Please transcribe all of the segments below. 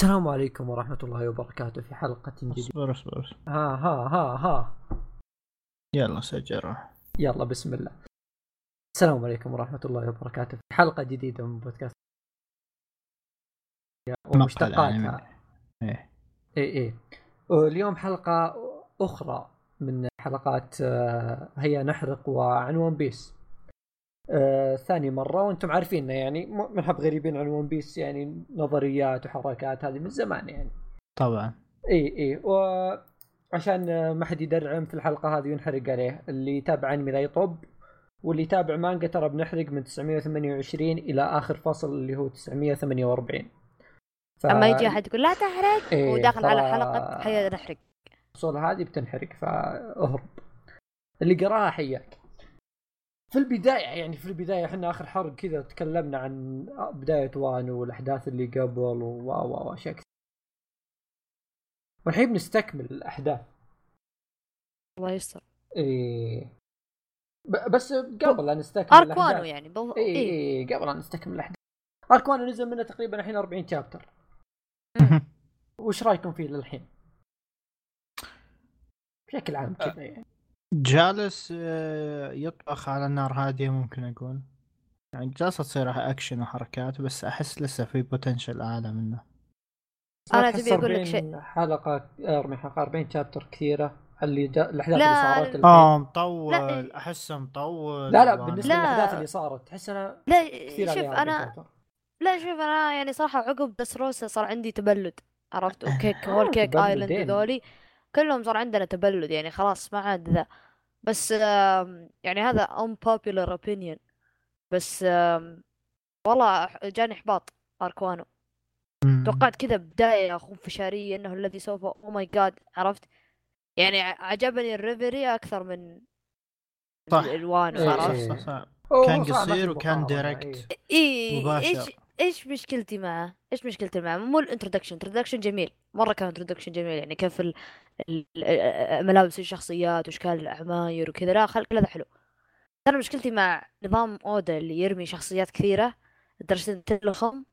السلام عليكم ورحمة الله وبركاته في حلقة جديدة. اصبر اصبر ها ها ها ها. يلا سجل يلا بسم الله. السلام عليكم ورحمة الله وبركاته في حلقة جديدة من بودكاست. ومشتقاتها إيه. اي اي اليوم حلقة أخرى من حلقات آه، هيا نحرق وعن ون بيس. آه، ثاني مرة وأنتم عارفيننا يعني ما نحب غريبين عن ون بيس يعني نظريات وحركات هذه من زمان يعني. طبعا. إي إي. وعشان ما حد يدرعم في الحلقة هذه وينحرق عليه اللي يتابع أنمي لا يطب واللي يتابع مانجا ترى بنحرق من 928 إلى آخر فصل اللي هو 948 ف... أما يجي احد يقول لا تحرق إيه، وداخل على ترى- حلقة حيا نحرق الفصول هذه بتنحرق فأهرب. اللي قراها حياك. في البداية يعني في البداية إحنا آخر حرق كذا تكلمنا عن بداية وانو والأحداث اللي قبل و و وأشياء كثير والحين بنستكمل الأحداث. الله يستر. إيه. بس قبل لا نستكمل اركوانو يعني بل... إيه إيه. إيه قبل لا نستكمل الأحداث. اركوانو نزل منه تقريبا الحين 40 شابتر وش رأيكم فيه للحين؟ بشكل عام كذا يعني. جالس آه، يطبخ على نار هادية ممكن أقول يعني جالسة تصير أكشن وحركات بس أحس لسه في potential أعلى منه أنا أحس تبي أقول لك 40 شيء. حلقه 40 حلقه 40 chapter كثيرة اللي جا... الأحداث لا، اللي صارت الحين. آه مطول لا. أحسه مطول لا لا بالنسبة لا. للأحداث اللي صارت تحس انها لا كثير شوف عليها 40 أنا chapter. لا شوف أنا يعني صراحة عقب دريسروزا صار عندي تبلد عرفت وكيك Whole Cake. Island هذولي كلهم صار عندنا تبلد يعني خلاص ما عاد ذا بس يعني هذا unpopular opinion بس والله جاني إحباط arc وانو. توقعت كذا بداية خنفشارية إنه الذي سوف oh my God عرفت يعني عجبني الريفري أكثر من صح. ال- الوانو إيه، عرفت إيه. صح صح كان قصير وكان direct. إيه. اي مباشر. إيش إيش مشكلتي معه؟ إيش مشكلتي معه؟ مو ال introduction، introduction جميل، مرة كان introduction جميل يعني كيف ال- ال- ال- ملابس الشخصيات وإشكال العماير وكذا لا خل كل هذا حلو. أنا مشكلتي مع نظام أودا اللي يرمي شخصيات كثيرة لدرجة إن تلخم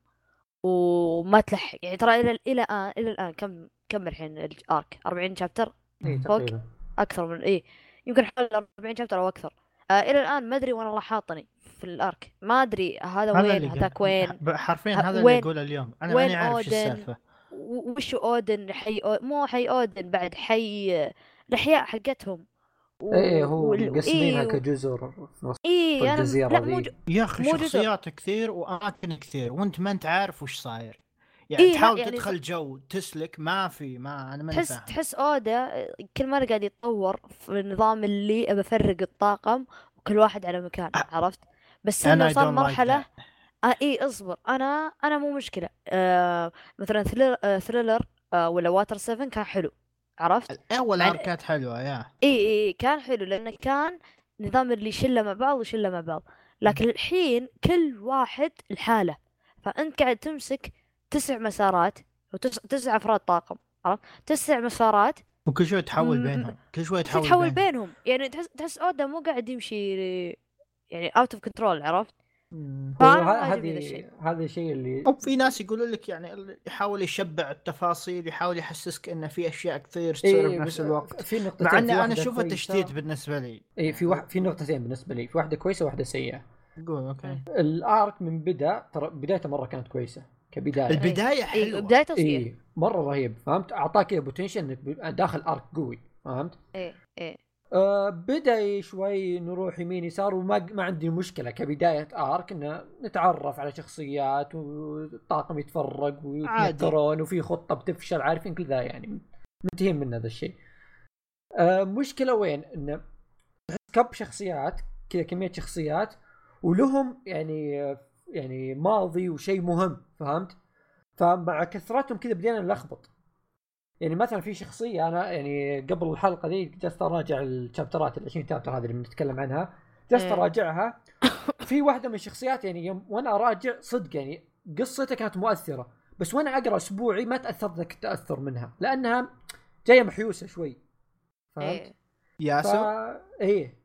وما تلحق يعني ترى إلى إلى الان إلى الآن كم كم الحين الأرك 40 شابتر إيه، فوق. أكثر من إيه يمكن حول 40 شابتر أو أكثر آه إلى الآن ما أدري وين الله حاطني في الأرك. ما أدري هذا هذا وين هذاك وين. حرفيا هذا اللي وين- أقوله اليوم. أنا وين ماني عارف إيش أودن؟ السالفة. و- وش أودن؟ حي أو... مو حي أودن بعد حي الأحياء حقتهم. و... إيه هو وال- مقسمينها إيه، و- كجزر في نص إيه أنا الجزيرة لا مو يا أخي. شخصيات كثير وأماكن كثير. وأنت ما أنت عارف وش صاير. يعني إيه، تحاول يعني تدخل جو تسلك ما في ما أنا ما تحس فاهم. تحس أودا كل مرة قاعد يتطور في النظام اللي ابى افرق الطاقم وكل واحد على مكان عرفت؟ بس انه صار like مرحلة that. آه إي اصبر. أنا أنا مو مشكلة. آه مثلا ثريلر, آه ثريلر آه ولا واتر 7 كان حلو. عرفت؟ أول مع- arc ات حلوة يا إي إي كان حلو لأنه كان نظام الشلة مع بعض والشلة مع بعض. لكن الحين كل واحد لحاله. فأنت قاعد تمسك تسع مسارات وتسع تسع أفراد طاقم عرفت؟ تسع مسارات. وكل شوي تحول بينهم كل شوي تحول, تحول بينهم. بينهم. يعني تحس تحس أودا مو قاعد يمشي يعني out of control عرفت؟ هذه. هذا الشيء اللي أو في ناس يقولوا لك يعني يحاول يشبع التفاصيل يحاول يحسسك انه في أشياء كثير تصير إيه، بنفس الوقت. في نقطتين مع إني أنا اشوفه. تشتيت بالنسبة لي. اي في واحد في نقطتين بالنسبة لي في واحدة كويسة وواحدة سيئة. قول okay. ال arc من بدأ ترى بدايته مرة كانت كويسة كبداية. البداية إيه حلوة. بدايته صغير اي مرة رهيب فهمت؟ أعطاك potential إنك داخل أرك قوي فهمت؟ إيه إيه. آه بدأ شوي نروح يمين يسار وما ما عندي مشكلة. كبداية آرك ان نتعرف على شخصيات والطاقم يتفرق ويتنكرون وفي خطة بتفشل عارفين كل ذا يعني. منتهين من هذا الشيء. آه مشكلة وين؟ إنه كب شخصيات كذا كمية شخصيات ولهم يعني يعني ماضي وشيء مهم فهمت؟ فمع كثرتهم كذا بدينا نلخبط. يعني مثلا في شخصية أنا يعني قبل الحلقة دي جلست أراجع الشابترات ال 20 شابتر هذه اللي بنتكلم عنها. جلست إيه. أراجعها. في واحدة من الشخصيات يعني يوم وأنا أراجع صدق يعني قصتها كانت مؤثرة بس وأنا أقرأ أسبوعي ما تأثرت ذاك التاثر منها لأنها جاية محيوسة شوي. فهمت؟ إيه. ياسو فا إيه.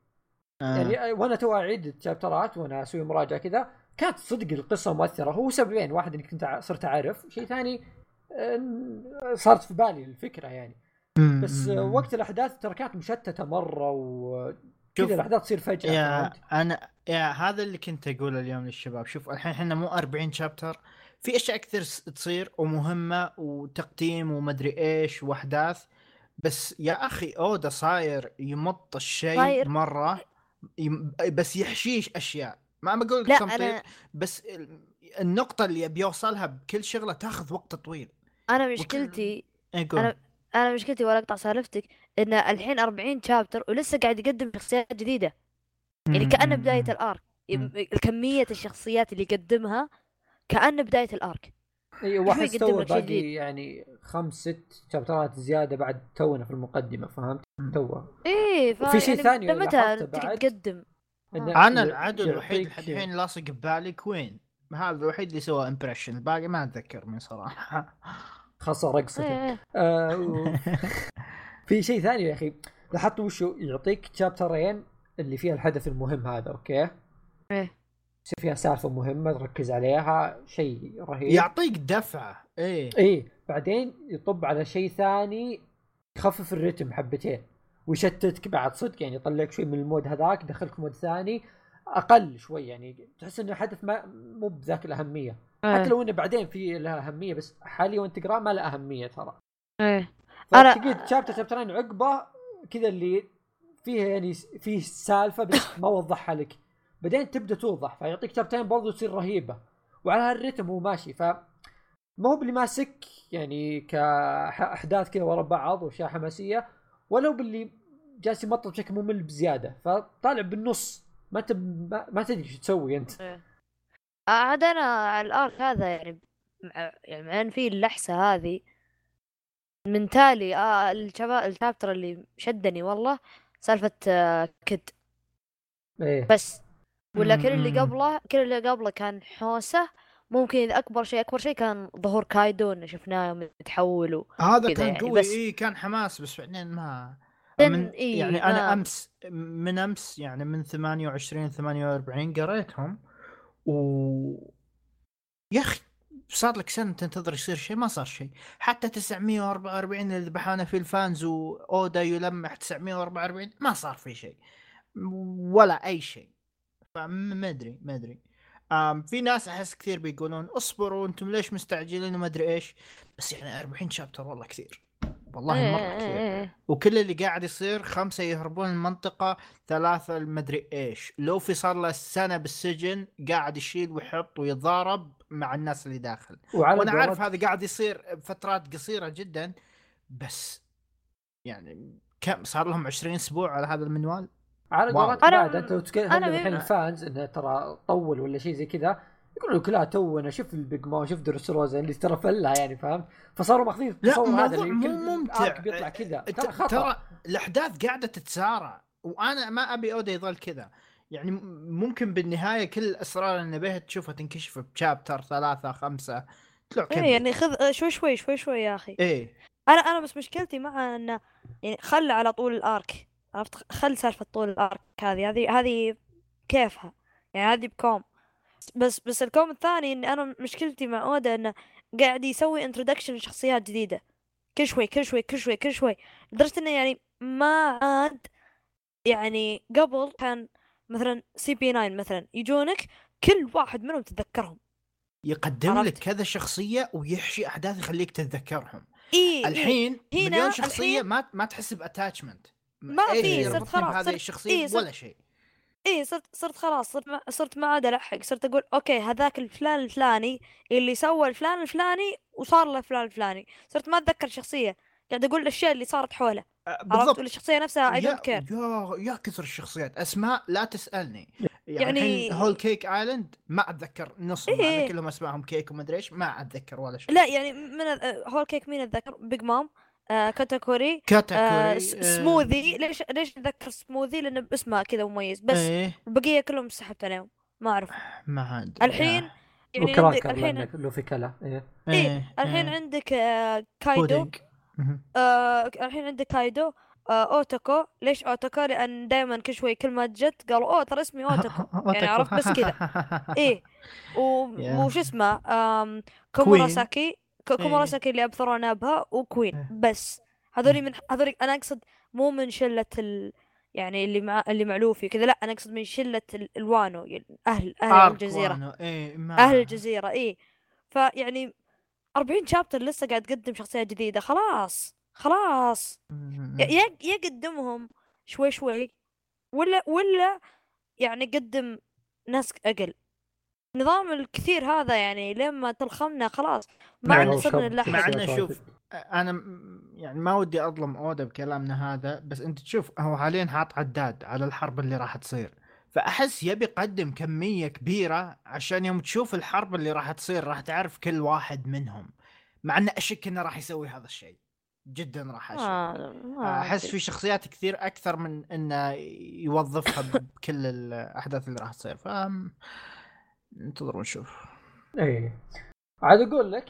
آه. يعني وأنا تو أعيد الشابترات وأنا أسوي مراجعة كذا كانت صدق القصة مؤثرة. هو سببين واحد إنك كنت صرت اعرف شيء ثاني صارت في بالي الفكرة يعني. بس وقت الأحداث ترى كانت مشتتة مرة و كذا الأحداث تصير فجأة يا أنا يا هذا اللي كنت أقوله اليوم للشباب. شوف الحين إحنا مو 40 شابتر في أشياء كثير تصير ومهمة وتقديم ومدري إيش وأحداث. بس يا أخي أودا صاير يمط الشيء مرة يم... بس يحشيش أشياء. ما بقول لك أنا... بس النقطة اللي بيوصلها بكل شغلة تاخذ وقت طويل. أنا مشكلتي وكل... أنا أنا مشكلتي ولا أقطع سالفتك إن الحين 40 شابتر ولسه قاعد يقدم شخصيات جديدة. يعني كأنه بداية الآرك كمية الشخصيات اللي يقدمها كأنه بداية الآرك أيوه واحد تو باقي يعني خمس ست شابترات زيادة بعد تونا في المقدمة فهمت؟ تو إيه في شيء يعني ثاني متى تقدم. أنا العدو الوحيد الحين لاصق ببالي كوين هذا الوحيد اللي سوى impression الباقي ما اتذكر من صراحة. خاصة رقصته. إيه. آه و... في شيء ثاني يا أخي. لاحظت وشو يعطيك chapter ين اللي فيها الحدث المهم هذا okay؟ إيه. يصير فيها سالفة مهمة تركز عليها شيء رهيب. يعطيك دفعة. إيه. إيه. بعدين يطب على شيء ثاني يخفف الرتم حبتين. ويشتتك بعد صدق يعني يطلعك شوي من ال mood هذاك يدخلك mood ثاني أقل شوي يعني تحس إنه حدث ما مو بذاك الأهمية. أيه. حتى لو إنه بعدين في لها أهمية بس حاليا وانت تقرأ ما له أهمية ترى. إيه. أنا تقعد chapter chapter ين عقبة كذا اللي فيها يعني فيه سالفة بس ما وضحها لك. بعدين تبدأ توضح فيعطيك chapter ين برضو تصير رهيبة. وعلى هالريتم هو ماشي ف ما هو باللي ماسك يعني كأحداث كذا ورا بعض وأشياء حماسية ولو باللي جالس يمطط بشكل ممل بزيادة. فطالع بالنص. ما تب... ما, تدري إيش تسوي أنت. إيه. عاد أنا الآرك هذا يعني يعني مع إن في اللحسة هذه من تالي آه الشباب الشابتر اللي شدني والله سالفة آه كد. إيه. بس. ولا كل اللي قبله كل اللي قبله كان حوسة. ممكن إذا أكبر شيء أكبر شيء كان ظهور كايدو انه شفناه متحول هذا كان يعني. قوي بس... اي كان حماس بس بعدين ما من إيه يعني أنا ما... أمس من أمس يعني من 28 48 قريتهم و يا أخي صار لك سنة تنتظر يصير شيء ما صار شيء. حتى 944 اللي ذبحونا فيه الفانز وأودا يلمح 944 ما صار في شيء. ولا أي شيء. فما أدري ما أدري. في ناس أحس كثير بيقولون اصبروا أنتم ليش مستعجلين وما أدري إيش؟ بس يعني 40 شابتر والله كثير. والله إيه، مرة كثير. إيه، إيه. وكل اللي قاعد يصير خمسة يهربون المنطقة ثلاثة المدري إيش. لو في صار له سنة بالسجن قاعد يشيل ويحط ويتضارب مع الناس اللي داخل. وأنا عارف هذا قاعد يصير بفترات قصيرة جدا بس يعني كم صار لهم 20 أسبوع على هذا المنوال؟ على قولات بعد أنت لو تتكلم الحين ال fans إنه ترى طول ولا شيء زي كذا. يقولوا لك لا تونا شوف البيج مام شوف روزا اللي ترى فلها يعني فاهم؟ فصاروا ماخذين التصور هذا اللي مو ممتع. بيطلع كذا. ترى خطأ. ترى الأحداث قاعدة تتسارع وأنا ما أبي اودا يظل كذا. يعني ممكن بالنهاية كل الاسرار اللي نبيها تشوفها تنكشف ب chapter ثلاثة خمسة كذا إيه يعني خذ شوي شوي شوي شوي يا أخي. إيه. أنا أنا بس مشكلتي مع انه يعني خل على طول ال arc عرفت؟ خل سالفة طول ال arc هذه هذه هذه كيفها؟ يعني هذه بكوم. بس بس الكوم الثاني اني أنا مشكلتي مع أودا إنه قاعد يسوي introduction لشخصيات جديدة. كل شوي كل شوي كل شوي كل شوي. لدرجة إنه يعني ما عاد يعني قبل كان مثلا CP 9 مثلا يجونك كل واحد منهم تتذكرهم. يقدم لك كذا شخصية ويحشي أحداث يخليك تتذكرهم. إيه الحين إيه مليون شخصية الحين ما ما تحس ب attachment ما في صرت خلاص هذه الشخصية إيه ولا شيء. اي صرت صرت خلاص صرت ما صرت ما عاد ألحق صرت أقول okay هذاك الفلان الفلاني اللي سوى الفلان الفلاني وصار له فلان الفلاني. صرت ما أتذكر الشخصيه قاعد أقول الأشياء اللي صارت حوله. بالضبط. الشخصيه نفسها I don't care يا يا كثر الشخصيات. أسماء لا تسألني. يعني, يعني Whole Cake Island ما أتذكر نصهم إيه. كلهم أسمائهم كيك وما أدري إيش ما أتذكر ولا شيء. لا يعني من Whole Cake مين أتذكر؟ Big Mom آه كاتاكوري كاتاكوري آه سموذي. ليش ليش أتذكر سموذي؟ لأنه باسمه كذا مميز. بس إيه؟ البقية كلهم سحبت عليهم. ما أعرف. ما عاد. الحين يعني عندك الحين لو في كلا. إيه, إيه. إيه. الحين إيه. عندك آه كايدو. آه الحين عندك كايدو. آه اوتوكو ليش اوتوكو لأن دائما كل شوي كل ما جت قالوا أوه ترى اسمي اوتوكو يعني عرفت بس كذا. إيه. وش اسمه؟ كوموراساكي. كوموراساكي اللي أبثرونا بها وكوين. إيه. بس هذولي من هذولي أنا أقصد مو من شلة ال... يعني اللي مع اللي مع لوفي كذا لا أنا أقصد من شلة الوانو يعني أهل أهل الجزيرة. إيه ما... أهل الجزيرة اي فيعني 40 شابتر لسه قاعد تقدم شخصيات جديدة. خلاص خلاص. يا يا قدمهم شوي شوي ولا ولا يعني قدم ناس أقل. نظام الكثير هذا يعني لما تلخمنا خلاص. ما صرنا نلاحظ مع إنه شوف أنا يعني ما ودي أظلم اودا بكلامنا هذا بس أنت تشوف هو حاليا حاط عداد على الحرب اللي راح تصير. فأحس يبي يقدم كمية كبيرة عشان يوم تشوف الحرب اللي راح تصير راح تعرف كل واحد منهم مع إنه أشك إنه راح يسوي هذا الشيء. جدا راح أشك. آه أحس في شخصيات كثير أكثر من إنه يوظفها بكل الأحداث اللي راح تصير. ف ننتظر ونشوف. اي عاد أقول لك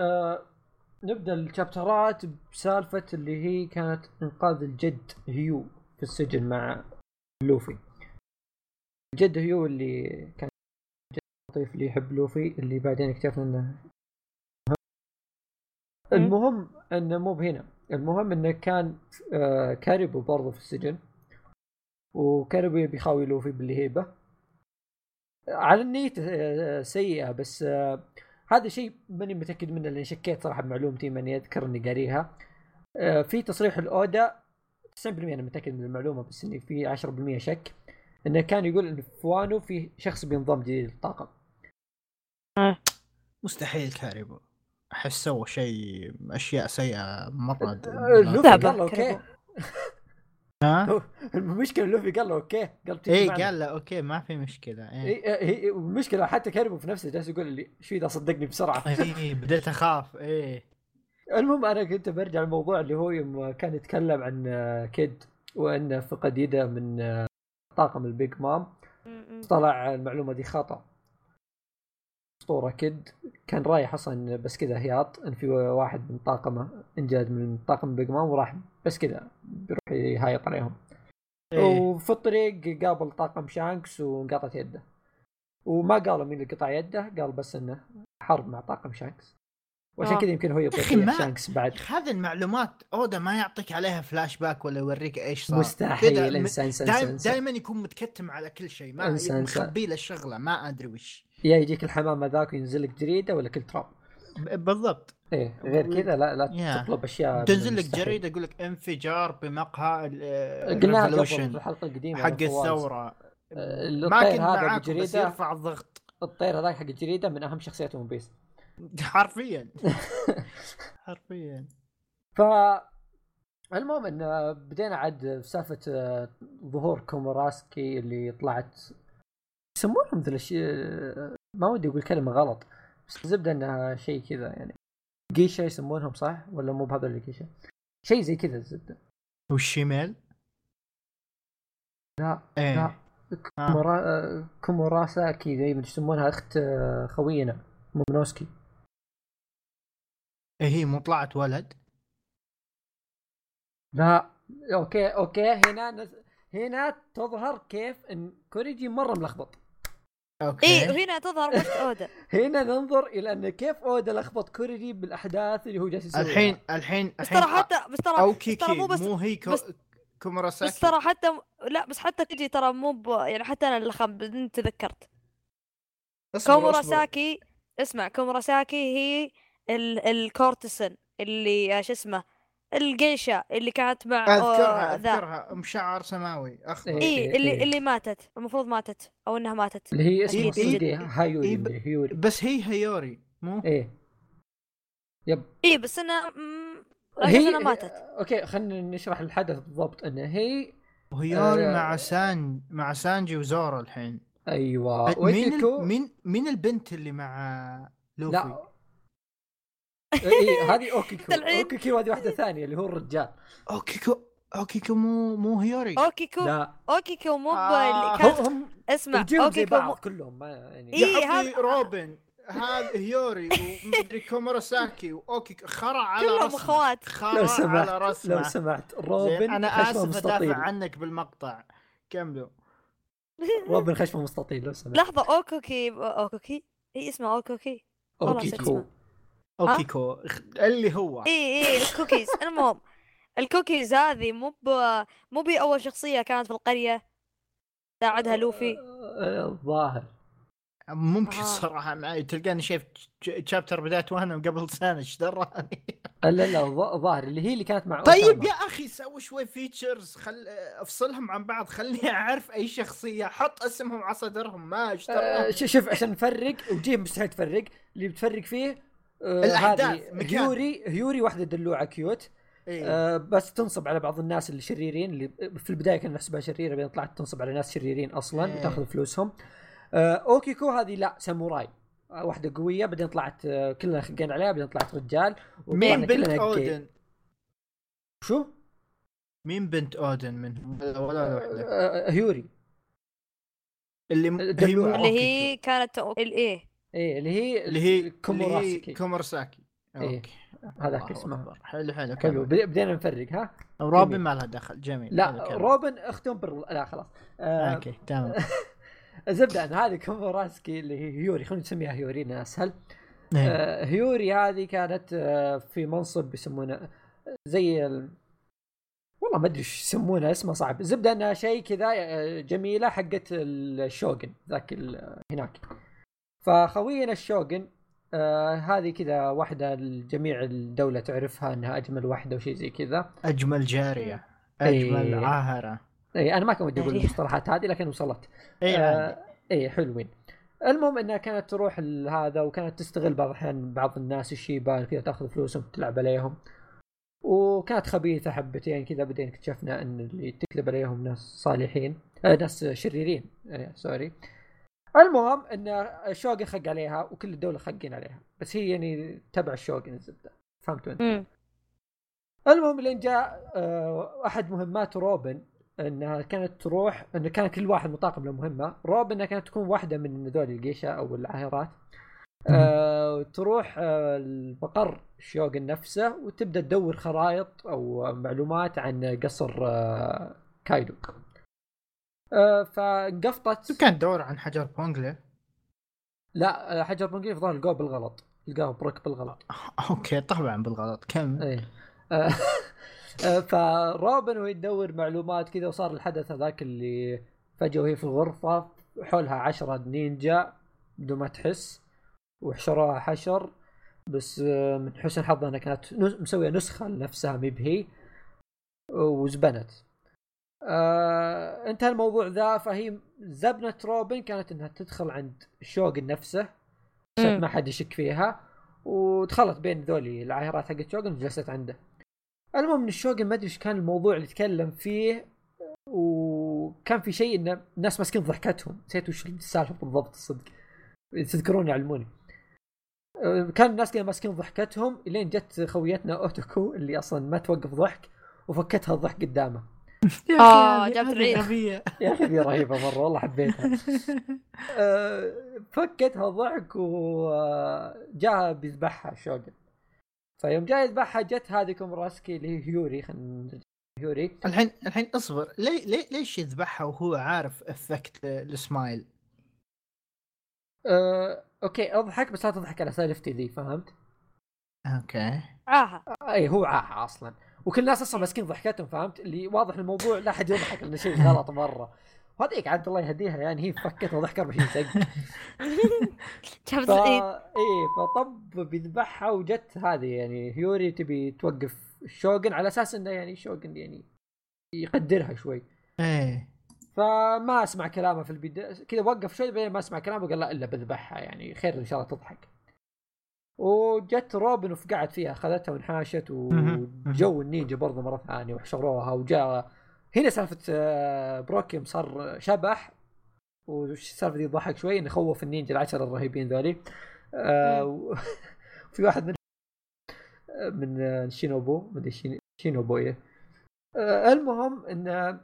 آه نبدأ الشابترات بسالفة اللي هي كانت إنقاذ الجد هيو في السجن مع لوفي. الجد هيو اللي كان جد لطيف اللي يحب لوفي اللي بعدين اكتشفنا إنه المهم إنه مو بهنا. المهم إنه كان آه كاريبو برضه في السجن وكاريبو يبي يخاوي لوفي بالهيبه على النية آه، سيئة بس آه هذا شيء ماني متأكد منه لأن شكيت صراحة بمعلومتي ماني أذكر إني قاريها. آه في تصريح الأودا 90% أنا متأكد من المعلومة بس إني في 10% شك. إنه كان يقول إن في وانو في شخص بينضم جديد للطاقم آه. مستحيل كاريبو. أحس سوى شيء أشياء سيئة مرة لوفي قال له أوكي. ها؟ المشكلة لوفي قال له okay قال اي قال له okay ما في مشكلة اي هي المشكلة حتى كاريبو في نفسه جالس يقول لي شو إذا صدقني بسرعة؟ اي بديت أخاف اي المهم أنا كنت برجع الموضوع اللي هو يوم كان يتكلم عن كيد وانه فقد يده من طاقم ال Big Mom. طلع المعلومة دي خطأ. أسطورة. كيد كان رايح أصلا بس كذا هياط إن في واحد من طاقمه انجلد من طاقم Big Mom وراح بس كذا بيروح يهايط عليهم. إيه. وفي الطريق قابل طاقم شانكس وانقطعت يده. وما قالوا مين اللي قطع يده قال بس إنه حرب مع طاقم شانكس وعشان آه. كذا يمكن هو يبغى. شانكس بعد. هذه المعلومات أودا ما يعطيك عليها فلاش باك ولا يوريك إيش صار. مستحيل. إنسان إنسان دائما يكون متكتم على كل شيء. ما مخبي له الشغله ما أدري وش. يا يجيك الحمام ذاك وينزل لك جريدة ولا كل تراب. بالضبط. إيه غير كذا لا لا yeah. تطلب أشياء تنزل لك جريدة يقول لك انفجار بمقهى قلنا الحلقة القديمة حق الثورة. آه، الطير هذا بجريدة. يرفع الضغط. الطير هذاك حق الجريده من أهم شخصيات One Piece. حرفيا. حرفيا. ف المهم إن بدينا عاد في سالفة آه، ظهور كوموراسكي اللي طلعت يسمونهم ذا الاشياء ما ودي أقول كلمة غلط بس الزبدة إنها شيء كذا يعني. جيشا يسمونهم صح؟ ولا مو بهذا اللي جيشا شيء زي كذا الزبدة. والشيميل لا إيه. لا. كومورا... آه. كوموراساكي زي ما يسمونها أخت خوينا مومنوسكي. إيه هي مو طلعت ولد؟ لا. أوكي أوكي هنا نز... هنا تظهر كيف إن كوريجي مرة ملخبط. أوكي. اي وهنا تظهر وش أودا. هنا ننظر إلى أن كيف أودا لخبط كوريجي بالأحداث اللي هو جالس يسويها. الحين الحين بس ترى حتى بس ترى أو كيكي مو, بس مو هي كو... بس كوموراساكي. بس ترى حتى لا بس حتى كيجي ترى مو ب... يعني حتى أنا اللي خب تذكرت. كوموراساكي اسمع كوموراساكي هي ال... الكورتسن اللي شو اسمه الجيشة اللي كانت مع أذكرها أذكرها. مشعر سماوي. اخضر اي إيه اللي إيه. اللي ماتت المفروض ماتت أو إنها ماتت. اللي هي اسمها إيه إيه هايوري إيه هيوري بس هي هيوري مو؟ إيه. يب. اي بس إنها م... هي انها ماتت؟ أوكي خلينا نشرح الحدث بالضبط. انه هي هيوري آه... مع سان مع سانجي وزورو الحين. أيوه. مين ال... مين مين البنت اللي مع لوفي؟ لا اي هذه اوكيكو اوكيكو هذه واحدة ثانية اللي هو الرجال. اوكيكو اوكيكو مو مو هيوري. اوكيكو لا. اوكيكو مو آه. هم اسمع اوكيكو مو... كلهم ما يعني. إيه هذا روبن هذا هيوري ومدري كوموراساكي واوكيكو خرع على كلهم أخوات. خرع لو سمحت على رسمه لو سمحت روبن أنا آسف أدافع عنك بالمقطع. كملوا. روبن خشمه مستطيل لو سمحت. لحظة أوكوكي أوكوكي هي اسمها أوكوكي. اوكيكو اوكيكو اللي هو. إي إي الكوكيز. المهم الكوكيز هذه مو مو بأول شخصية كانت في القرية؟ ساعدها لوفي. الظاهر. ممكن آه. صراحة معي تلقاني شايف شابتر بدايته وأنا قبل سنه إيش دراني لا لا ظاهر اللي هي اللي كانت مع طيب يا أخي سوي شوي features خل أفصلهم عن بعض خليني أعرف أي شخصية. حط اسمهم على صدرهم ما إيش آه شوف عشان نفرق وجيب مستحيل تفرق. اللي بتفرق فيه آه هذه هيوري هيوري واحدة دلوعة cute. إيه. آه بس تنصب على بعض الناس اللي شريرين اللي في البداية كان نحسبها شريرة بعدين طلعت تنصب على ناس شريرين أصلا إيه. وتأخذ فلوسهم. آه أوكيكو هذه لا ساموراي. آه واحدة قوية بعدين طلعت آه كلنا خقين عليها بعدين طلعت رجال. مين بنت أودن؟ شو؟ مين بنت أودن منهم ولا واحدة آه هيوري. اللي م... اللي هي كانت الايه إيه اللي هي اللي هي كوموراساكي. كوموراساكي. إيه. هذاك اسمه. حلو حلو حلو. بدينا نفرق ها؟ روبن ما لها دخل. جميل. لا روبن اختهم بر لا خلاص. آه okay تمام. الزبده ان هذه كوموراسكي اللي هي هيوري خلينا نسميها هيوري اسهل إيه. آه هيوري هذه كانت آه في منصب يسمونه زي ال... والله ما أدري إيش يسمونها اسمها صعب. الزبده إنها شيء كذا جميلة حقت الشوغن ذاك هناك. فخوينا الشوغن آه هذه كذا واحدة الجميع الدولة تعرفها إنها أجمل واحدة وشيء زي كذا. أجمل جارية أجمل أي... عاهرة. إي أنا ما كان ودي أقول المصطلحات هذه لكن وصلت. إي آه إي حلوين. المهم إنها كانت تروح هذا وكانت تستغل بعض الاحيان بعض الناس الشيبان كذا تأخذ فلوسهم تلعب عليهم. وكانت خبيثة حبتين كذا بعدين اكتشفنا إن اللي تكذب عليهم ناس صالحين آه ناس شريرين. آه sorry المهم إن الشوغن خق عليها وكل الدولة خقين عليها بس هي يعني تبع الشوغن الزبدة فهمتوا انت؟ المهم لين جاء آه، أحد مهمات روبن إنها كانت تروح انه كان كل واحد مطاقم له مهمة روبن إنها كانت تكون واحدة من ذول الجيشة أو العاهرات آه تروح آه المقر الشوغن نفسه وتبدأ تدور خرائط أو معلومات عن قصر آه كايدو فقفطت. كان تدور عن حجر بونجلي لا آه، حجر بونجلي الظاهر لقوه بالغلط. لقاه بروك بالغلط. okay طبعا بالغلط. كم؟ إيه. آه، آه، فروبن وهي تدور معلومات كذا وصار الحدث هذاك اللي فجأة وهي في الغرفة حولها عشرة نينجا بدون ما تحس وحشروها حشر بس من حسن حظها إنها كانت مسوية نسخة لنفسها مي بهي وزبنت. آه انتهى الموضوع ذا فهي زبنة روبن كانت إنها تدخل عند شوغن نفسه ما حد يشك فيها ودخلت بين ذولي العاهرات حقت شوغن وجلست عنده. المهم إن الشوغن ما أدري إيش كان الموضوع اللي تكلم فيه وكان في شيء إن الناس ماسكين ضحكتهم. نسيت وش السالفة بالضبط الصدق تذكرون يعلموني. آه، كان الناس كانوا ماسكين ضحكتهم إلين جت خويتنا أوتوكو اللي أصلا ما توقف ضحك وفكتها الضحك قدامه. آه جابت غبية. يا أخي ذي رهيبة مرة والله حبيتها. آه، فكتها ضحك وجاء بيذبحها شوغن فيوم جاي يذبحها جت هذه كومراسكي اللي هي هيوري خلينا هيوري. الحين الحين اصبر. ليه ليه ليش يذبحها وهو عارف effect السمايل؟ أه، okay أضحك بس لا تضحك على سالفتي ذي فهمت؟ okay. عاها إي هو عاها أصلا. وكل الناس أصلا ماسكين ضحكتهم فهمت؟ اللي واضح الموضوع لا أحد يضحك لأنه شيء غلط مرة. وهذيك عاد الله يهديها يعني هي فكتها ضحك 24 سق ف... إيه. فطب بيذبحها وجت هذه يعني هيوري تبي توقف الشوغن على أساس إنه يعني شوغن يعني يقدرها شوي. إيه. فما أسمع كلامه في البداية كذا وقف شوي بعدين ما أسمع كلامه وقال لا إلا بذبحها يعني خير إن شاء الله تضحك. وجت روبن وفقعت فيها اخذتها وانحاشت وجو النينجا برضه مرة ثانية وحشروها وجاء. هنا سالفة آه، بروكيوم صار شبح. وش السالفة دي؟ ضحك شوي إنه خوف النينجا العشرة الرهيبين ذولي. آه في واحد من من شينوبو مدري شينوبو إيه. آه المهم إن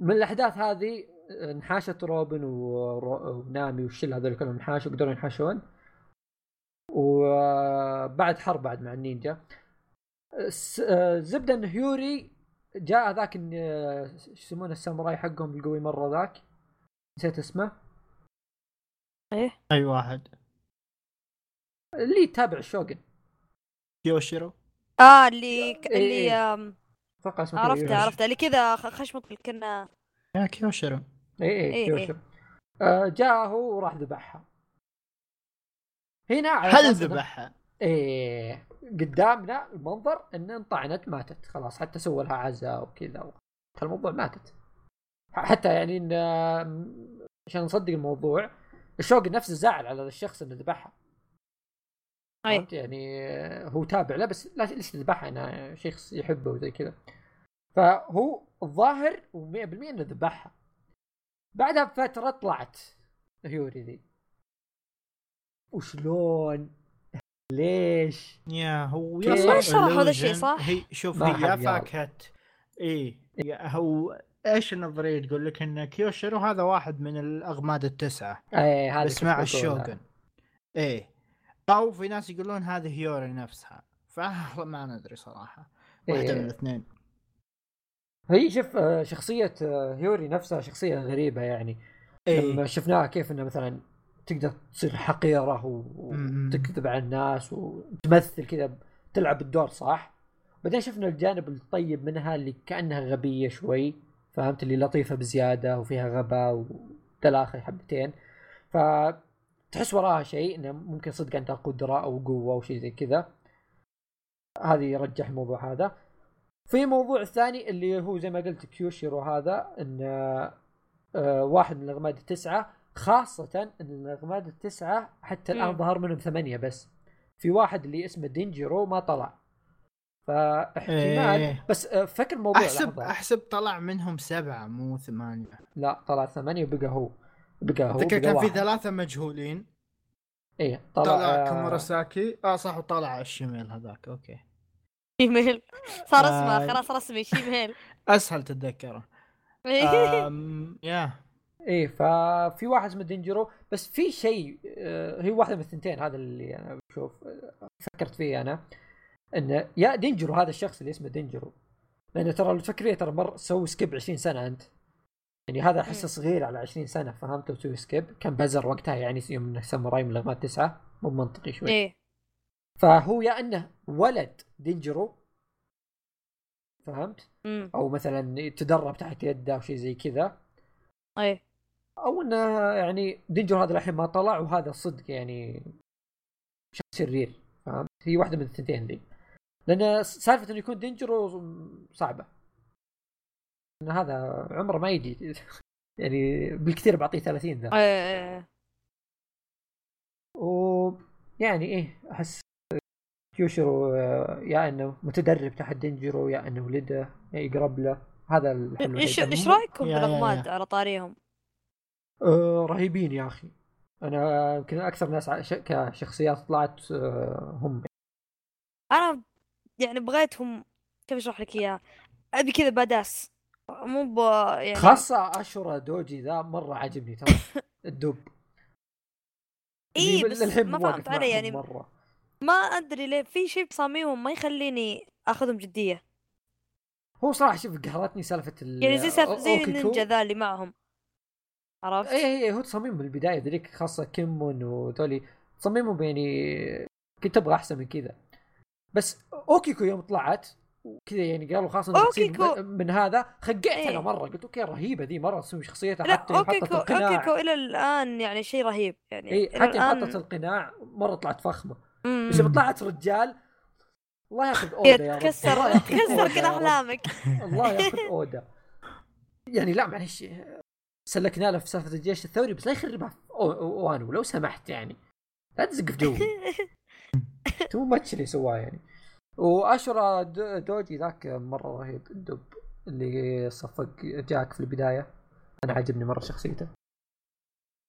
من الأحداث هذه انحاشت روبن ونامي والشله هذول كلهم انحاشوا قدروا ينحاشون. وبعد حرب بعد مع النينجا. زبدة ان هيوري جاء ذاك شو يسمونه الساموراي حقهم القوي مرة ذاك. نسيت اسمه. إيه. أي واحد. اللي يتابع الشوغن كيوشيرو آه اللي ك... اللي إيه. أتوقع اسمه عرفته عرفته. اللي كذا خشمط كنا. يا كيوشيرو اي اي إيه كيوشيرو إيه. آه جاء هو وراح ذبحها. هنا هل ذبحها؟ إيه قدامنا المنظر إن انطعنت ماتت. خلاص حتى سووا لها عزاء وكذا. الموضوع ماتت. حتى يعني إن عشان نصدق الموضوع الشوق نفسه زعل على الشخص اللي ذبحها. أي. يعني هو تابع له بس لا ليش تذبحها؟ أنا شخص يحبه وزي كذا. فهو الظاهر و100% إنه ذبحها. بعدها بفترة طلعت. هيوري ذي. وشلون؟ ليش؟ يا هو يا شرح هذا الشيء صح؟ هي شوف هي فاكهه إي هو إيش النظرية تقول لك؟ إن كيوشيرو هذا واحد من الأغماد التسعة. اي هذا بس مع الشوغن. إيه أو في ناس يقولون هذه هيوري نفسها. فما ندري صراحة. واحدة إيه. من الاثنين. هي شوف شخصية هيوري نفسها شخصية غريبة يعني. إيه؟ لما شفناها كيف انها مثلا تقدر تصير حقيرة وتكذب على الناس وتمثل كذا تلعب الدور صح؟ بعدين شفنا الجانب الطيب منها اللي كأنها غبية شوي فهمت؟ اللي لطيفة بزيادة وفيها غباء ودلاخة حبتين. ف تحس وراها شيء إنه ممكن صدق عندها قدرة أو قوة أو شيء زي كذا. هذه يرجح الموضوع هذا. في موضوع ثاني اللي هو زي ما قلت كيوشيرو هذا إن آه واحد من الاغماد التسعه خاصة إن الأغماد التسعة حتى الآن ظهر منهم ثمانية بس. في واحد اللي اسمه دينجيرو ما طلع. فاحتمال إيه. بس آه، فكر الموضوع احسب لحظة. أحسب طلع منهم سبعة مو ثمانية. لا طلع ثمانية وبقى هو. بقى هو بقى كان في ثلاثة مجهولين. إيه طلع طلع آه كوموراساكي آه صح وطلع ال shemale هذاك. okay. shemale. صار اسمه آه خلاص رسمي. shemale. أسهل تتذكره. يا. إيه ففي واحد اسمه دينجرو بس في شيء آه هي واحدة من الثنتين هذا اللي أنا بشوف فكرت فيه أنا انه يا دينجرو هذا الشخص اللي اسمه دينجرو لأنه ترى لو تفكر ترى مر سوي skip 20 سنة أنت. يعني هذا احسه صغير على 20 سنة فهمت؟ وتسوي skip. كان بزر وقتها يعني يوم إنه ساموراي من الاغماد تسعة مو منطقي شوي. إيه. فهو يا إنه ولد دينجرو فهمت؟ مم. أو مثلا تدرب تحت يده أو شيء زي كذا. إيه. أو إنه يعني دينجرو هذا الحين ما طلع وهذا صدق يعني شخص شرير فهمت؟ هي واحدة من الثنتين ذي. لأن سالفة إنه يكون دينجرو صعبة. ان هذا عمره ما يجي. يعني بالكثير بعطيه 30 ذا. إيه, إيه،, إيه. و يعني إيه أحس كيوشيرو آه، يا إنه متدرب تحت دينجرو يا إنه ولده يقرب له. هذا الحلو إيش إيش رأيكم بالاغماد على طاريهم؟ آه رهيبين يا أخي. أنا يمكن أكثر ناس كشخصيات طلعت آه هم. أنا يعني بغيتهم كيف أشرح لك اياها؟ أبي كذا badass مو ب يعني خاصة أشورا دوجي ذا مرة عجبني ترى. الدب. إي بس ما فهمت علي يعني. مرة. ما أدري ليه في شيء بتصاميمهم ما يخليني آخذهم جدية. هو صراحة شوف قهرتني سالفة ال يعني زي سالفة زي النينجا ذا اللي معهم. عرفت؟ اي اي هو تصميم من البداية ذيك خاصة كينيمون وذولي تصميمهم يعني كنت أبغى أحسن من كذا. بس أوكيكو يوم طلعت وكذا يعني قالوا خلاص okay من هذا خقيت إيه. أنا مرة. قلت okay رهيبة ذي مرة تسوي شخصيتها حتى أوكيكو أوكيكو إلى الآن يعني شيء رهيب يعني اي حتى الآن... حطت القناع مرة طلعت فخمة. بس لما طلعت رجال الله ياخذ أودا يا رب. كسر كسر كل أحلامك. الله ياخذ أودا. يعني لا معلش سلكنا له في سالفة الجيش الثوري بس لا يخربها وانو لو سمحت يعني. لا تزق في جو too much اللي سواه يعني. وأشورا دوجي ذاك مرة رهيب. الدب اللي صفق جاك في البداية. أنا عجبني مرة شخصيته.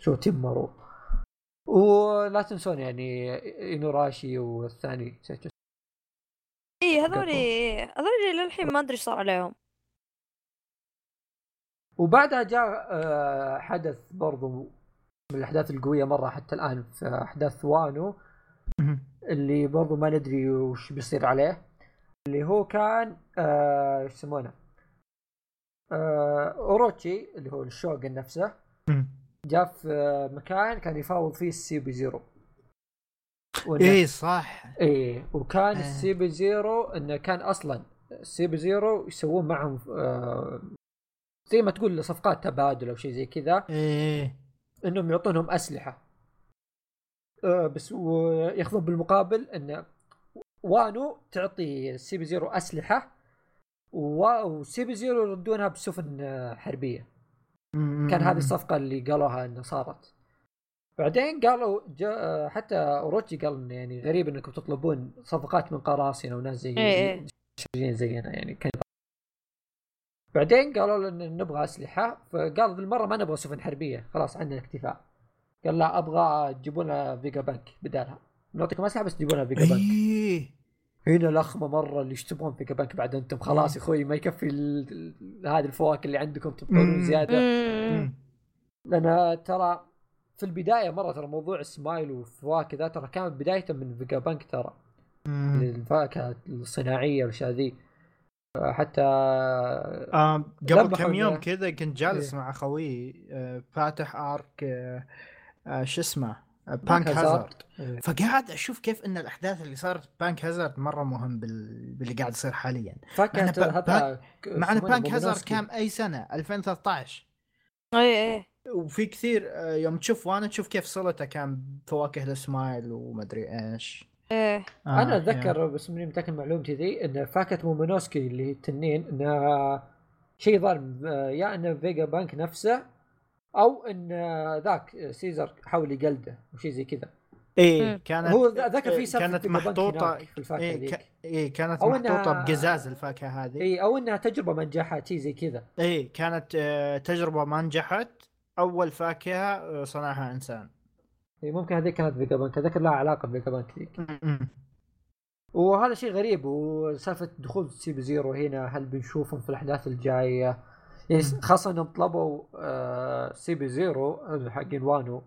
شوتينمارو ولا تنسون يعني إينوراشي والثاني اي هذولي هذولي للحين ما أدري إيش صار عليهم. وبعدها جاء آه، حدث برضو من الأحداث القوية مرة حتى الآن في أحداث وانو اللي برضو ما ندري وش بيصير عليه اللي هو كان آه إيش يسمونه؟ آه أوروتشي اللي هو الشوغن نفسه جاء في مكان كان يفاوض فيه ال CP Zero اي صح. اي وكان آه. ال CP Zero إنه كان أصلا ال CP Zero يسوون معهم آه زي ما تقول صفقات تبادل أو شيء زي كذا إيه إنهم يعطونهم أسلحة آه بس وياخذون بالمقابل إن وانو تعطي ال CP Zero أسلحة و CP Zero يردونها بسفن آه، حربية كان هذه الصفقة اللي قالوها انها صارت بعدين قالوا جا حتى اوروتشي قال انه يعني غريب إنكم تطلبون صفقات من قراصنة وناس زي إيه. إيه. زينا يعني كان بعدين قالوا لنا نبغى أسلحة فقال بالمرة ما نبغى سفن حربية خلاص عندنا اكتفاء. قال لا أبغى تجيبون لنا فيجا بانك بدالها. نعطيكم أسلحة بس تجيبون لنا فيجا بانك إيه. هنا لخمه مرة اللي إيش تبغون فيجا بانك بعد أنتم. خلاص يا أخوي ما يكفي هذه الفواكه اللي عندكم تبطلون زيادة. لأن ترى في البداية مرة ترى موضوع السمايل والفواكه ذا ترى كان بدايته من فيجا بانك ترى. الفاكهة الصناعية والأشياء ذي. حتى آه قبل كم يوم كذا كنت جالس إيه. مع خوي آه فاتح arc آه آه شو اسمه بانك هازارد إيه. فقاعد أشوف كيف إن الأحداث اللي صارت بانك هازارد مرة مهم بال... باللي قاعد يصير حاليا. فاكهه هذا مع إن بانك هازارد كان أي سنة؟ 2013 اي اي وفي كثير يوم تشوف وأنا تشوف كيف صلته كان فواكه السمايل ومدري إيش. إيه. آه أنا اتذكر بس ماني متأكد معلومتي ذي إن فاكهه مومونوسكي اللي هي التنين انها شيء ظالم آه، يا انه فيجا بانك نفسه أو إن ذاك سيزر حاول يقلده أو شيء زي كذا. إيه كانت هو ذكر في سالفه كانت محطوطه في الفاكهة إيه, ك... إيه كانت أو محطوطة بقزاز الفاكهة هذه. إيه أو إنها تجربة ما نجحت شيء زي كذا. إيه كانت آه، تجربة ما نجحت أول فاكهة آه، صنعها إنسان. اي ممكن هذيك كانت فيجا بانك اتذكر لها علاقة بفيجا بانك ذيك وهذا شيء غريب وسالفة دخول CP Zero هنا هل بنشوفهم في الأحداث الجاية؟ يعني خاصة إنهم طلبوا آه CP Zero حقين وانو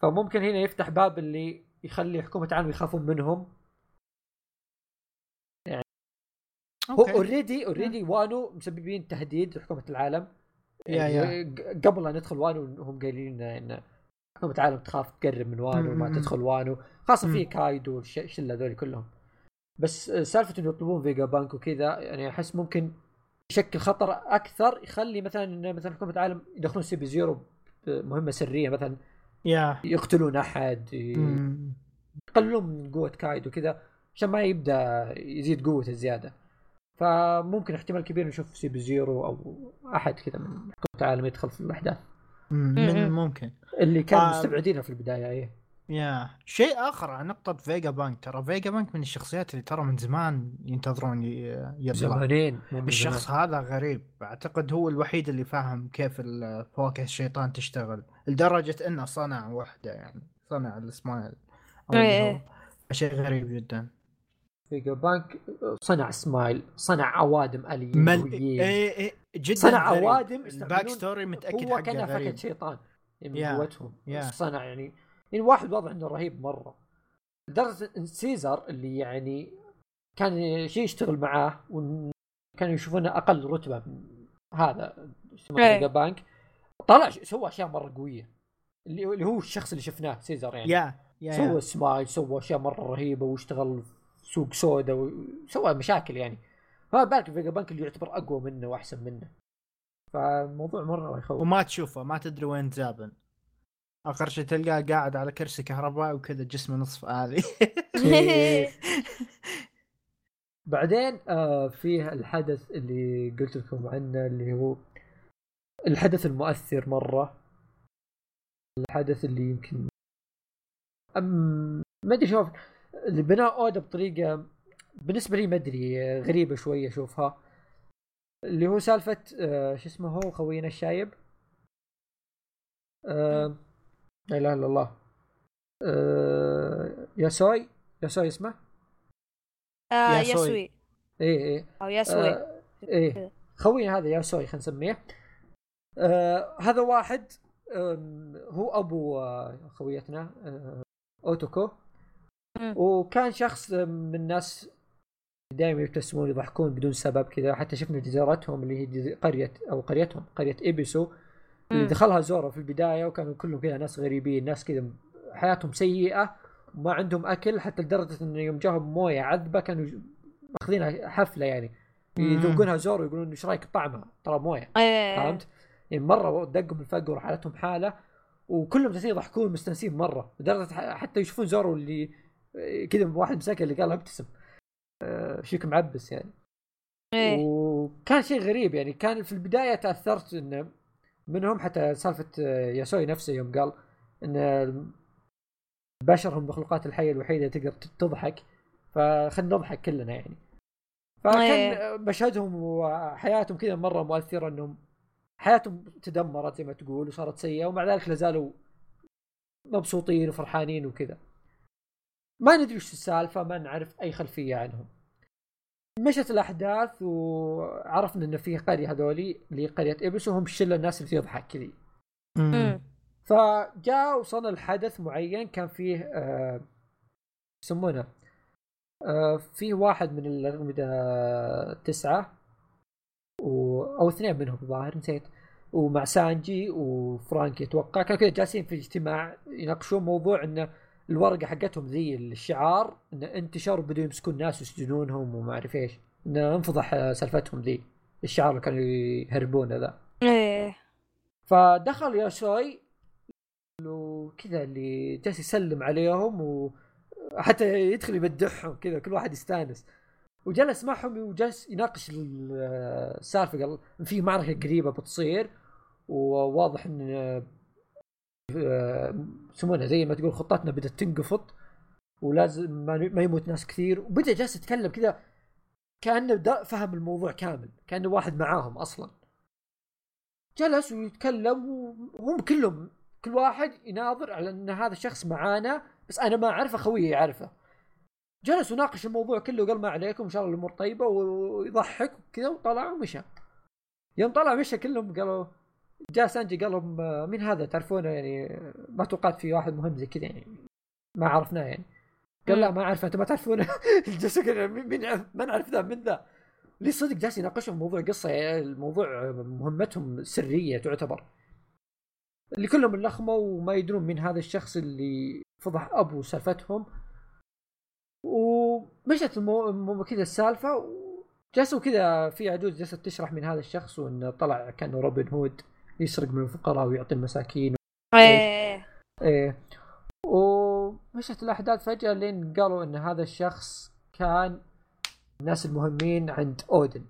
فممكن هنا يفتح باب اللي يخلي حكومة العالم يخافون منهم. يعني هو already already وانو مسببين تهديد لحكومة العالم. يا قبل لا ندخل وانو هم قايلين إن حكومه العالم تخاف تقرب من وانو ما تدخل وانو. خاصة في كايدو والشله ذولي كلهم. بس سالفة إنه يطلبون فيجا بانك وكذا يعني أحس ممكن يشكل خطر أكثر يخلي مثلا مثلا حكومة العالم يدخلون CP Zero مهمه سرية مثلا. يا. يقتلون أحد يقللون من قوة كايدو كذا عشان ما يبدأ يزيد قوته زيادة. فممكن احتمال كبير نشوف CP Zero أو أحد كذا من حكومة العالم يدخل في الأحداث. ممكن. اللي كان آه مستبعدينها في البداية إيه. يا شيء آخر عن نقطة فيجا بانك ترى فيجا بانك من الشخصيات اللي ترى من زمان ينتظرون يطلع زمانين الشخص هذا غريب. أعتقد هو الوحيد اللي فاهم كيف فواكه الشيطان تشتغل لدرجة إنه صنع وحدة يعني صنع السمايل إيه. شيء غريب جدا. فيجا بانك صنع سمايل صنع اوادم اليه مل... إيه إيه. جدا صنع أوادم الباك ستوري متأكد هو كان فكت شيطان من يعني قوتهم. صنع يعني يعني واحد واضح إنه رهيب مرة. لدرجه ان سيزر اللي يعني كان شيء يشتغل معاه وكانوا يشوفونه أقل رتبة من هذا فيجا بانك طلع سوى أشياء مرة قوية. اللي هو الشخص اللي شفناه سيزر يعني. يا سوى سمايل سوى أشياء مرة رهيبة واشتغل سوق سودا وسوى مشاكل يعني. فما بالك فيجابانك اللي يعتبر أقوى منه وأحسن منه. فالموضوع مرة يخوف. وما تشوفه ما تدري وين زابن آخر شيء تلقاه قاعد على كرسي كهرباء وكذا جسمه نصف آلي. بعدين آه فيه الحدث اللي قلت لكم عنه اللي هو الحدث المؤثر مرة. الحدث اللي يمكن أم ما أدري شوف اللي بناء أودا بطريقة بالنسبة لي ما أدري غريبة شوية أشوفها. اللي هو سالفة آه شو اسمه هو خوينا الشايب. آه لا إله إلا الله. آه ياسوي ياسوي اسمه؟ آه ياسوي. إيه إيه. أو ياسوي. آه إيه. خوينا هذا ياسوي خلينا نسميه. آه هذا واحد هو أبو آه خويتنا آه أوتوكو. وكان شخص من الناس دائما يبتسمون يضحكون بدون سبب كذا. حتى شفنا جزيرتهم اللي هي قريه أو قريتهم قرية ايبسو اللي دخلها زورو في البداية وكانوا كلهم كذا ناس غريبين ناس كذا حياتهم سيئة ما عندهم أكل حتى لدرجة انه يوم جاهم موية عذبة كانوا ماخذينها حفلة يعني. يذوقونها زور ويقولون إيش رأيك طعمها ترى موية. إيه. فهمت؟ يعني مرة دقوا الفقر وحالتهم حالة وكلهم جالسين يضحكون مستانسين مرة لدرجة حتى يشوفون زورو اللي كذا واحد مساكن اللي قال ابتسم. شيك معبس يعني إيه. وكان شيء غريب يعني كان في البداية تأثرت إنه منهم حتى سالفة آه، ياسوي نفسه يوم قال إن البشر هم المخلوقات الحية الوحيدة تقدر تضحك فخلنا نضحك كلنا يعني فكان إيه. مشهدهم وحياتهم كذا مرة مؤثرة إنهم حياتهم تدمرت زي ما تقول وصارت سيئة ومع ذلك لازالوا مبسوطين وفرحانين وكذا ما ندري وش السالفة ما نعرف أي خلفية عنهم. مشت الأحداث وعرفنا إن في قرية هذولي اللي قرية ابس وهم شلة الناس اللي تضحك كذي فجاء وصلنا لحدث معين كان فيه آه يسمونه آه فيه واحد من الأغمدة تسعة و... أو اثنين منهم الظاهر نسيت. ومع سانجي وفرانكي أتوقع كانوا كذا جالسين في اجتماع يناقشون موضوع إنه الورقة حقتهم ذي الشعار انه انتشر وبدوا يمسكون الناس ويسجنونهم وما أعرف إيش. انه انفضح سالفتهم ذي الشعار اللي كانوا يهربونه ذا. إيه. فدخل ياسوي وكذا اللي جالس يسلم عليهم وحتى يدخل يمدحهم كذا كل واحد يستانس. وجلس معهم وجلس يناقش السالفة. قال في معركة قريبة بتصير وواضح إن آه، يسمونها زي ما تقول خطتنا بدأت تنقفض ولازم ما يموت ناس كثير. وبدأ جالس يتكلم كذا كأنه فهم الموضوع كامل كأنه واحد معاهم أصلا. جلس ويتكلم وهم كلهم كل واحد يناظر على إن هذا الشخص معانا بس أنا ما أعرفه خويه يعرفه. جلس وناقش الموضوع كله وقال ما عليكم إن شاء الله الأمور طيبة ويضحك وكذا وطلع ومشى. يوم طلع مشى كلهم قالوا جاء سانجي قال لهم مين هذا؟ تعرفونه يعني ما توقعت في واحد مهم زي كذا يعني. ما عرفناه يعني. قال لا ما أعرفه انت ما تعرفونه. مين ما نعرف ذا من ذا؟ لي صدق جالس يناقشهم موضوع قصة يعني الموضوع مهمتهم سرية تعتبر. اللي كلهم اللخمه وما يدرون من هذا الشخص اللي فضح أبو سالفتهم. ومشت المو... كذا السالفة جلسوا كذا في عجوز جلست تشرح من هذا الشخص وانه طلع كانه روبن هود. يسرق من الفقراء ويعطي المساكين. إيه. إيه. ومشت الأحداث فجأة لين قالوا إن هذا الشخص كان الناس المهمين عند أودن.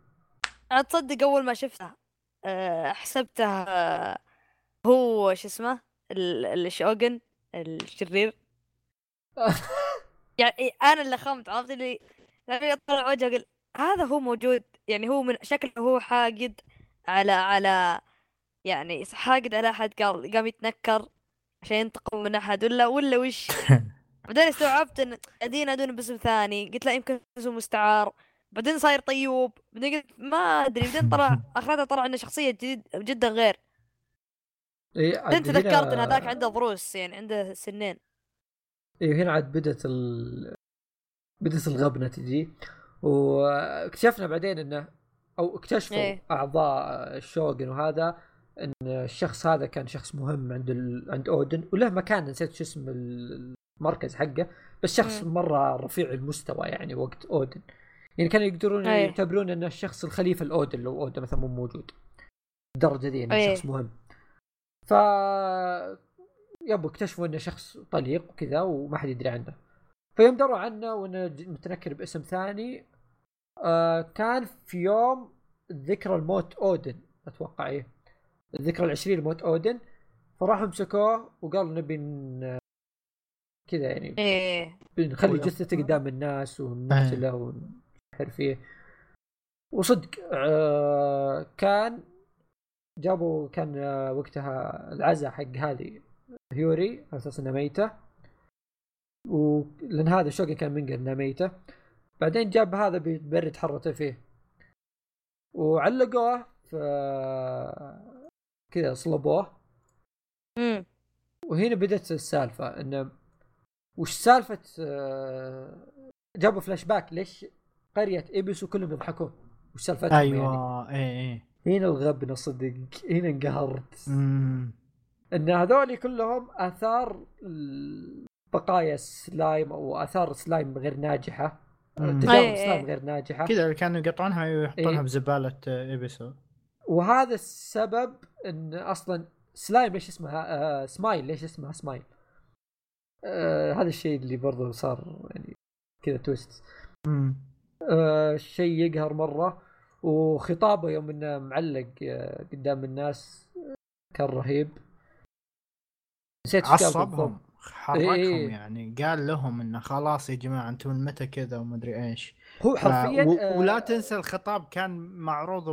أنا تصدق أول ما شفته أه حسبته أه هو شو اسمه؟ الشوغن الشرير. يعني أنا اللي خمت عرفت اللي طلع وجهه قال هذا هو موجود. يعني هو من شكله هو حاقد على على يعني حاقد على أحد قال قام يتنكر عشان ينتقم من أحد ولا ولا وش؟ بعدين استوعبت إن قاعدين ينادون باسم ثاني قلت لا يمكن اسم مستعار. بعدين صاير طيوب. بعدين قلت ما أدري بعدين طلع اخرتها طلع إنه شخصية جديد جدا غير. إيه بعدين تذكرت إن هذاك عنده ضروس يعني عنده سنين. إيه هنا عاد بدت ال... بدت الغبنة تجي. واكتشفنا بعدين انه أو اكتشفوا إيه؟ أعضاء الشوغن وهذا إن الشخص هذا كان شخص مهم عند ال... عند أودن وله مكان نسيت شو اسم المركز حقه بس شخص م. مرة رفيع المستوى يعني وقت أودن يعني كانوا يقدرون أيه. يعتبرون انه الشخص الخليفة الاودن لو أودن مثلا مو موجود الدرجه دي انه أيه. شخص مهم ف يبوا اكتشفوا إنه شخص طليق وكذا وما حد يدري عنه فيوم دروا عنه وانه متنكر باسم ثاني آه كان في يوم ذكرى الموت أودن أتوقع إيه الذكرى العشرين لموت أودن فراحوا مسكوه وقالوا نبي كذا يعني. إيه. بنخلي جثته قدام الناس ونقتله إيه. ونحر فيه. وصدق آه كان جابوا كان آه وقتها العزاء حق هذه هيوري على أساس إنها ميتة. ولأن هذا شوكي كان منقل إنها ميتة. بعدين جاب هذا بيبرد حرته فيه. وعلقوه في كذا صلبوه. امم وهنا بدت السالفة إنه وش سالفة آه، جابوا فلاش باك ليش قرية ايبسو كلهم يضحكون؟ وش سالفتهم أيوه يعني. اي اي هنا الغبنه صدق هنا انقهرت. امم إن هذول كلهم آثار بقايا سلايم أو آثار سلايم غير ناجحة تجارب سلايم غير ناجحة. كذا كانوا يقطعونها ويحطونها إيه؟ بزبالة ايبسو وهذا السبب إن أصلا سلايم ليش اسمها؟ آه سمايل. ليش اسمها سمايل؟ آه هذا الشيء اللي برضه صار يعني كذا twist. آه شيء يقهر مرة وخطابه يوم إنه معلق آه قدام الناس كان رهيب. نسيت عصبهم حركهم إيه. يعني. قال لهم إنه خلاص يا جماعة أنتم من متى كذا وما أدري إيش. هو حرفيا آه ولا تنسى الخطاب كان معروض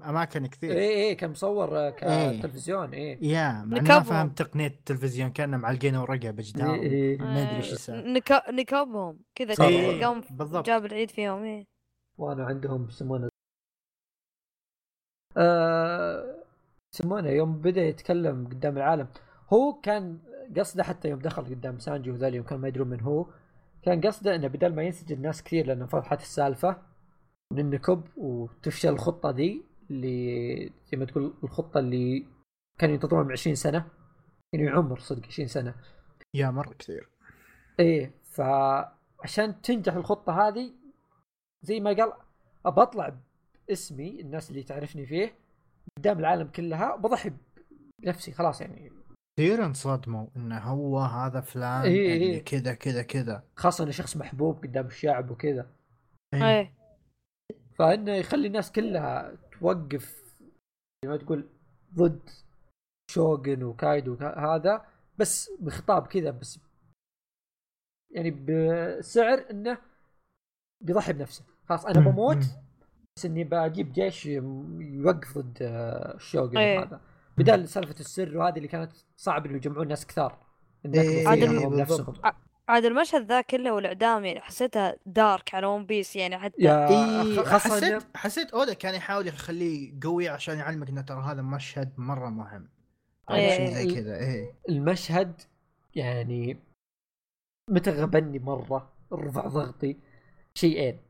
باماكن كثير. اي اي كان مصور آه، كتلفزيون اي يا ما فهم تقنية التلفزيون كان معلقين ورقة بجدار إيه إيه. ما أدري إيش يسوي. نكا... نكبهم كذا إيه. قام بالضبط. جاب العيد فيهم إيه. وأنا عندهم يسمونه. آه يسمونه يوم بدأ يتكلم قدام العالم. هو كان قصده حتى يوم دخل قدام سانجي وذا يوم كان ما يدرون من هو. كان قصده إنه بدل ما ينسجن الناس كثير لأنه فضحت السالفة ننكب وتفشل الخطة ذي اللي زي ما تقول الخطة اللي كانوا ينتظرون من 20 سنة يعني عمر صدق 20 سنة. يا مرة كثير. إيه فعشان تنجح الخطة هذه زي ما قال ابى أطلع باسمي الناس اللي تعرفني فيه قدام العالم كلها بضحي بنفسي خلاص يعني. كثير انصدموا إنه هو هذا فلان إيه يعني إيه. كذا كذا كذا. خاصة إنه شخص محبوب قدام الشعب وكذا. إيه, إيه. فإنه يخلي الناس كلها توقف زي ما تقول ضد شوغن وكايدو هذا بس بخطاب كذا بس يعني بسعر إنه بيضحي بنفسه. خلاص أنا بموت بس إني بجيب جيش يوقف ضد الشوغن أيه. هذا. بدال سالفة السر وهذه اللي كانت صعب إنه يجمعون ناس كثار. إيه. عاد المشهد ذا كله والإعدام يعني حسيتها دارك على ون بيس يعني حتى يا إيه حسيت حسيت أودا كان يحاول يخليه قوي عشان يعلمك إنه ترى هذا مشهد مرة مهم. إيه. شيء زي كذا إيه. المشهد يعني متى غبني مرة رفع ضغطي شيئين.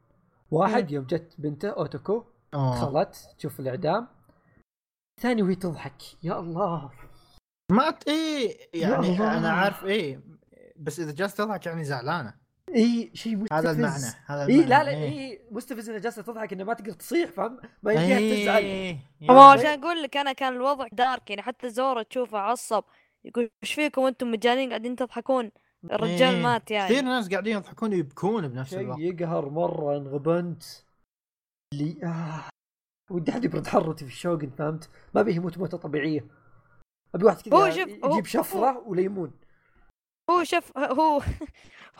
واحد إيه. يوم جت بنته أوتوكو دخلت تشوف الإعدام. ثاني وهي تضحك يا الله. ما إيه يعني أنا عارف إيه بس إذا جالسه تضحك يعني زعلانة. إي شيء مستفز هذا المعنى هذا المعنى إي لا لا إي إيه مستفز انها جالسة تضحك انها ما تقدر تصيح فهم ما يمديها إيه تزعل. إيه. هو عشان أقول لك أنا كان الوضع دارك يعني حتى زورا تشوفه عصب يقول إيش فيكم أنتم مجانين قاعدين تضحكون؟ الرجال إيه. مات يعني. كثير ناس قاعدين يضحكون ويبكون بنفس الوقت. يقهر مرة انغبنت. اللي آه. ودي احد يبرد حرتي في الشوقن فهمت؟ ما بيه يموت موتة طبيعية. أبي واحد كذا يجيب شفرة وليمون هو شوف هو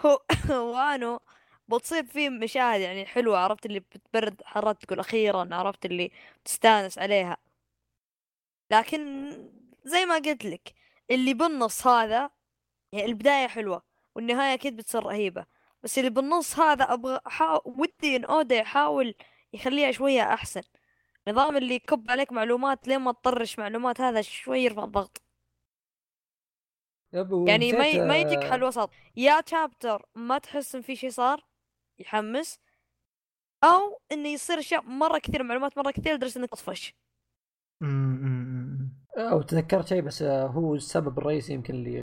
هو وانو بتصير فيه مشاهد يعني حلوة عرفت اللي بتبرد حرات تقول أخيرا عرفت اللي تستأنس عليها. لكن زي ما قلت لك اللي بالنص هذا يعني البداية حلوة والنهاية أكيد بتصير رهيبة بس اللي بالنص هذا أبغى حا... ودي إن أودا يحاول يخليها شوية أحسن. نظام اللي يكب عليك معلومات لين ما تطرش معلومات هذا شوي يرفع الضغط. يعني ما ما يجيك حل وسط يا تشابتر ما تحس إن في شيء صار يحمس أو انه يصير أشياء مرة كثير معلومات مرة كثير لدرجه إنك تطفش. أو تذكرت شيء بس هو السبب الرئيسي يمكن اللي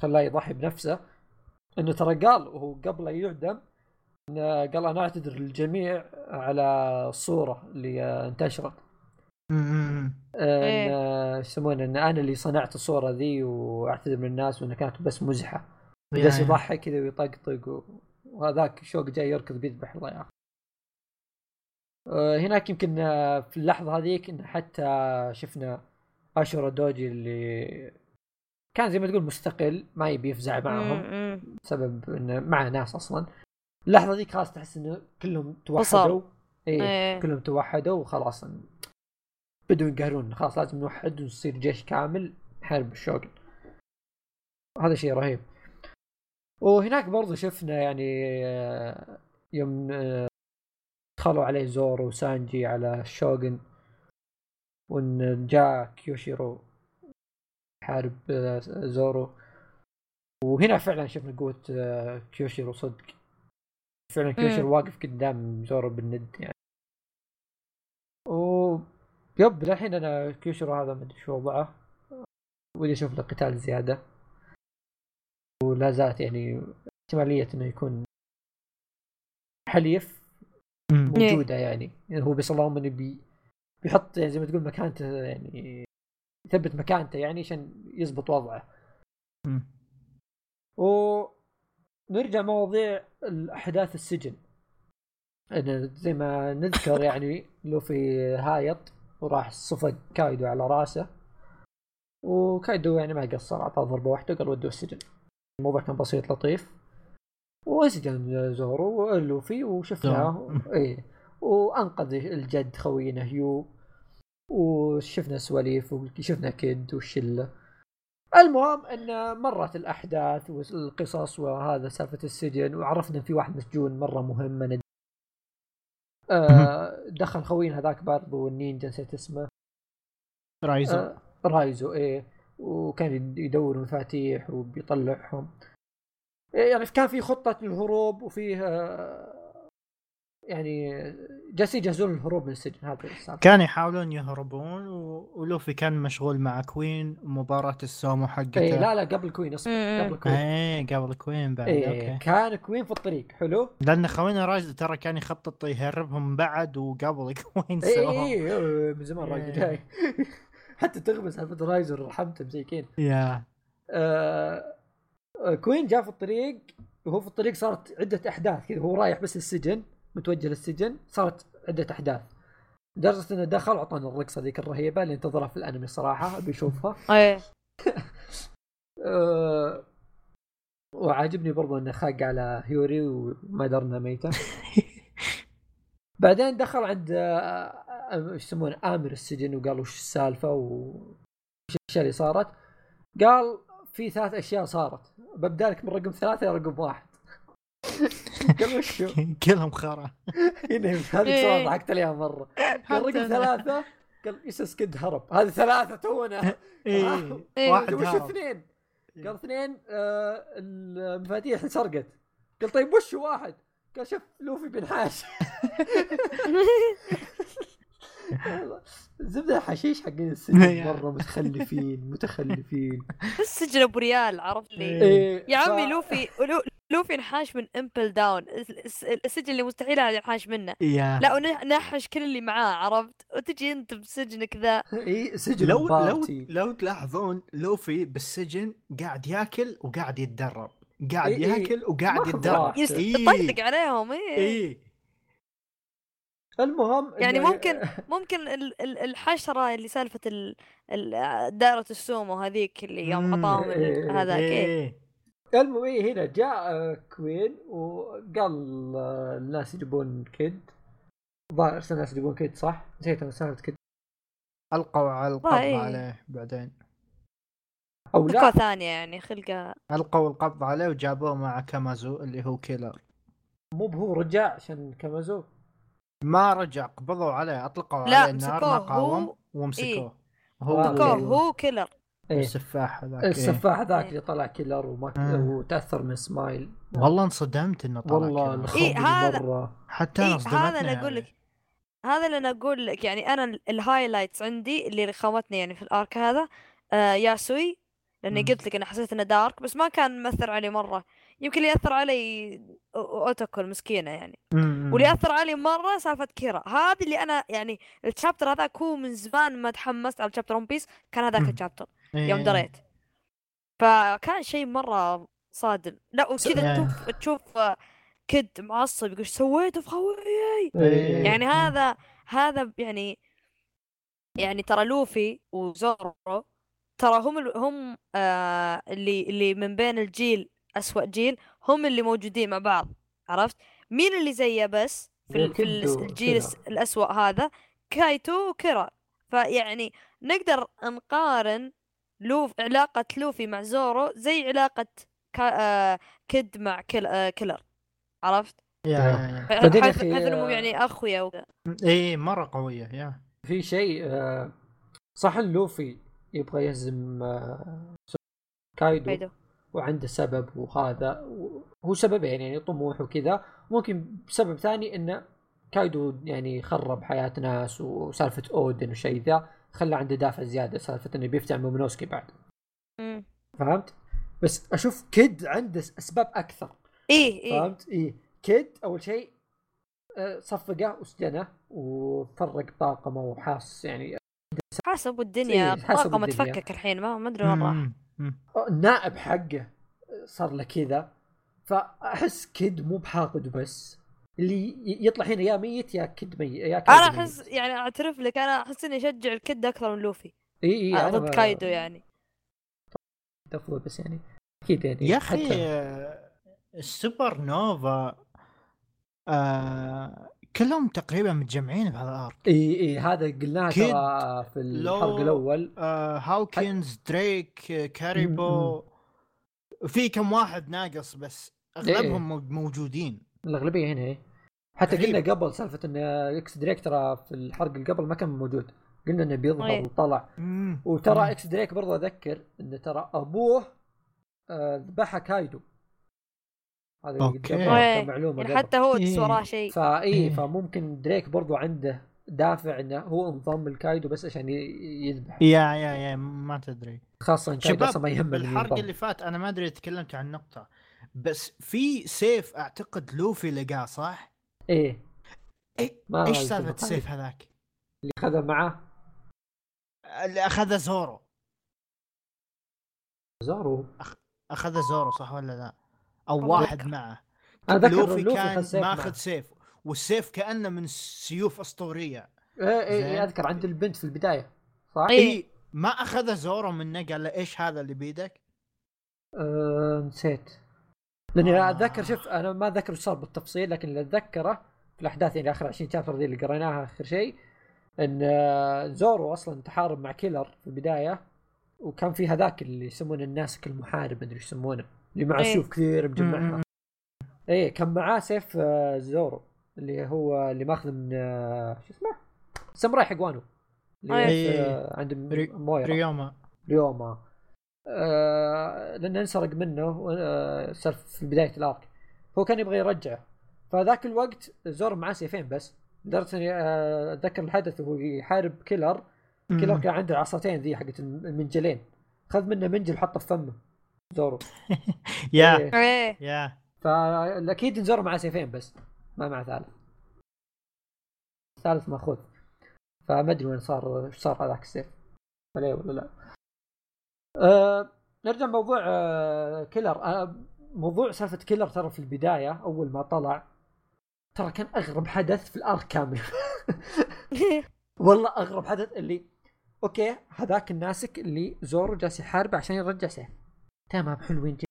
خلاه يضحي بنفسه إنه ترى قال وهو قبل لا يعدم قال أنا أعتذر للجميع على الصورة اللي انتشرت. إيش يسمونه إن أنا اللي صنعت الصورة ذي وأعتذر من الناس وانها كانت بس مزحة. جالس يضحك كذا ويطقطق وهذاك شوق جاي يركض بيذبح الله يا أخي آه، هناك يمكن آه، في اللحظة هذيك إن حتى شفنا أشورا دوجي اللي كان زي ما تقول مستقل ما يبي يفزع معهم بسبب إنه مع ناس أصلا. اللحظة ذيك خلاص تحس إنه كلهم توحدوا. إيه, إيه. كلهم توحدوا وخلاص. بدوا ينقهرون خلاص لازم نوحد ونصير جيش كامل نحارب الشوغن هذا شيء رهيب. وهناك برضو شفنا يعني آه، يوم آه، دخلوا عليه زورو وسانجي على الشوغن وإن جاء كيوشيرو يحارب آه، زورو. وهنا فعلا شفنا قوة كيوشيرو صدق. فعلا كيوشيرو واقف قدام زورو بالند يعني. yep للحين أنا كيوشيرو هذا ما أدري شو وضعه ودي أشوف له قتال زيادة لا زالت يعني احتمالية إنه يكون حليف موجودة يعني. يعني هو بس اللهم انه بي بيحط يعني زي ما تقول مكانته يعني يثبت مكانته يعني عشان يزبط وضعه. ونرجع مواضيع الأحداث السجن. أنا زي ما نذكر يعني لوفي هايط وراح صفق كايدو على راسه. وكايدو يعني ما قصر أعطاه ضربة واحدة وقال ودوه السجن الموضوع كان بسيط لطيف. وانسجن زورو ولوفي وشفناه. اي وأنقذ الجد خوينا هيو. وشفنا سواليف وشفنا كيد والشله المهم إن مرت الأحداث والقصص وهذا سالفة السجن وعرفنا في واحد مسجون مرة مهم آه دخل خوينا هذاك برضو النينجا نسيت اسمه. رايزو. آه رايزو إيه. وكان يدور مفاتيح وبيطلعهم. إيه، يعني كان في خطة الهروب وفيه يعني جالسين يجهزون الهروب من السجن هذا السالفه كانوا يحاولون يهربون ولوفي كان مشغول مع كوين ومباراة السومو حقته. اي لا لا قبل كوين أصلا قبل كوين. اي قبل كوين بعد إيه أوكي. كان كوين في الطريق حلو؟ لأن خوينا رايز ترى كان يخطط يهربهم بعد وقبل كوين اي اي من زمان رايز جاي. حتى تغمس سالفه رايزر رحمته مسيكين يا. آه كوين جاء في الطريق وهو في الطريق صارت عدة أحداث كذا هو رايح بس السجن. متوجه للسجن صارت عدة أحداث. لدرجة إنه دخل وعطانا الرقصه ذيك الرهيبة اللي انتظرها في الأنمي صراحة أبي أشوفها. إيه. آه، وعاجبني برضو انه خاق على هيوري وما درنا ميتة. بعدين دخل عند آه، آه، إيش يسمونه آمر السجن وقال وش السالفة وش الأشياء اللي صارت. قال في ثلاث أشياء صارت. ببدأ لك من رقم ثلاثة إلى رقم واحد. قال وشو؟ كلهم خرا. هنا هذه صار ضحكت عليها مرة. قال رقم ثلاثة قال يس كد هرب؟ هذه ثلاثة تونا. إيه. واحد وش اثنين؟ قال اثنين آه المفاتيح انسرقت. قال طيب وش واحد؟ قال شوف لوفي بنحاش زبدة حشيش حقين السجن مرة متخلفين متخلفين. السجن أبو ريال عرفت لي؟ إيه. يا عمي لوفي لوفي انحاش من امبل داون السجن اللي مستحيل هذا ينحاش منه. لا ونحش كل اللي معاه عرفت؟ وتجي أنت بسجنك ذا إي سجن لو لو لو تلاحظون لوفي بالسجن قاعد ياكل وقاعد يتدرب. قاعد إيه ياكل وقاعد يتدرب. يطقطق عليهم إي. إيه. المهم يعني ممكن ممكن الحشرة اللي سالفة دائرة السومو هذيك اللي يوم عطاهم إيه، هذاك إيه. المهم إيه هنا جاء آه، كوين وقال آه، الناس يجيبون كيد. ظاهر الناس يجيبون كيد صح؟ نسيت أنا سالفة كيد. ألقوا على القبض عليه بعدين. أو لا. ثانية يعني خلقه. ألقوا القبض عليه وجابوه مع كامازو اللي هو كيلر. مو هو رجع عشان كامازو. ما رجع قبضوا عليه أطلقوا عليه النار ما قاوم ومسكوه. إيه؟ هو هو كيلر. إيه؟ السفاح هذاك السفاح هذاك اللي طلع كيلر وما آه. وتأثر من سمايل. والله انصدمت إنه طلع والله إيه هذا مرة. حتى أنا إيه هذا اللي أقول لك هذا اللي أنا أقول لك. يعني أنا ال highlights عندي اللي رخمتني يعني في ال arc هذا آه ياسوي لأني قلت لك أنا حسيت إنه dark بس ما كان مأثر علي مرة. يمكن اللي يأثر علي اوتوكو مسكينه يعني. واللي يأثر علي مرة سالفة كيلر. هذه اللي أنا يعني ال chapter هذاك هو من زمان ما تحمست على chapter ون بيس كان هذاك ال chapter يوم إيه. دريت. فكان شيء مرة صادم. لا وكذا تشوف تشوف كد معصب يقول سويته في خويي إيه. يعني هذا هذا يعني يعني ترى لوفي وزورو ترى هم هم آه اللي اللي من بين الجيل أسوأ جيل هم اللي موجودين مع بعض عرفت؟ مين اللي زيه بس في, في الجيل الأسوأ هذا؟ كايتو وكيرا. فيعني نقدر نقارن لوف علاقة لوفي مع زورو زي علاقة كا... آه كيد مع كيل... آه كيلر عرفت؟ يا حيث أنهم يعني أخويا و... اي مرة قوية يا. في شيء آه صح لوفي يبغى يهزم آه كايدو, كايدو. وعنده سبب وهذا هو سبب يعني طموح وكذا. ممكن سبب ثاني إنه كايدو يعني خرب حياة ناس وسالفة أودن وشيء ذا خلى عنده دافع زيادة سالفة إنه بيفتح مومونوسكي بعد. فهمت؟ بس أشوف كيد عنده أسباب أكثر. إيه إيه. فهمت؟ إيه. كيد أول شيء آه، صفقه وسجنه وفرق طاقمه وحاس يعني. حاسب الدنيا. إيه طاقمه تفكك الحين ما أدري وين راح. النائب حقه صار له كذا فأحس كيد مو بحاقد بس. اللي يطلع هنا يا ميت يا كيد ميت يا كيد أنا أحس يعني أعترف لك أنا أحس إني أشجع الكيد أكثر من لوفي. إي إي آه، ضد كايدو يعني. افضل بس يعني. أكيد يعني يا أخي آه، السوبر نوفا آه كلهم تقريبا متجمعين بهذا ال arc إي إي هذا قلناها ترى في الحلقة الأول. آه هاوكنز دريك كاريبو. في كم واحد ناقص بس أغلبهم إيه. موجودين. الأغلبية هنا إيه. حتى قلنا قبل سالفة إن إكس دريك ترى في الحرق اللي قبل ما كان موجود. قلنا إنه بيظهر إيه. وطلع. وترى إكس دريك برضه أذكر انه ترى أبوه آه، ذبحها كايدو. هذا okay. معلومة يعني حتى هو إيه. وراه شيء. فاي إيه. فممكن دريك برضو عنده دافع إنه هو انضم لكايدو بس عشان يذبح. يا يا يا ما تدري. خاصة ان كايدو أصلا ما يهمه الحرق اللي فات أنا ما أدري تكلمت عن نقطة بس في سيف أعتقد لوفي لقاه صح؟ إيه. إيه إيش سالفة السيف هذاك؟ اللي أخذه معاه. اللي أخذه زورو. زورو. أخ... أخذه زورو صح ولا لا؟ أو واحد معه. أنا لوفي, لوفي كان ماخذ سيف والسيف كأنه من سيوف أسطورية. إيه إيه, إيه أذكر عند البنت في البداية صح؟ اي ما اخذه زورو منه قال له إيش هذا اللي بيدك؟ أه نسيت. لأني آه. أتذكر شوف أنا ما أتذكر إيش صار بالتفصيل لكن اللي أتذكره في الأحداث يعني آخر 20 chapter ذي اللي قريناها آخر شيء إن آه، زورو أصلا تحارب مع كيلر في البداية وكان في هذاك اللي يسمونه الناسك المحارب ما أدري إيش يسمونه. اللي معه إيه. سيوف كثير مجمعها إيه كان معاه سيف آه، زورو اللي هو اللي ماخذ من آه، شو اسمه؟ ساموراي حق وانو. اللي أيه. عند مويرا. ريوما. ريوما. آه لأنه انسرق منه آه صار في بداية ال arc. هو كان يبغى يرجعه. فذاك الوقت زورو معاه سيفين بس. لدرجة إني آه، أتذكر الحدث وهو يحارب كيلر. كيلر كان عنده العصاتين ذي حقت المنجلين. خذ منه منجل حطه في فمه. زورو. يا. إيه. إيه. يا. فاكيد زورو معاه سيفين بس ما مع ثالث. الثالث ماخوذ. فما أدري وين صار إيش صار هذاك السيف. عليه ولا لا. أه نرجع موضوع أه كيلر. أه موضوع سالفة كيلر ترى في البداية أول ما طلع ترى كان أغرب حدث في ال arc كامل والله أغرب حدث اللي okay هذاك الناسك اللي زورو جالس يحارب عشان يرجع سيف. تمام حلوين جدا.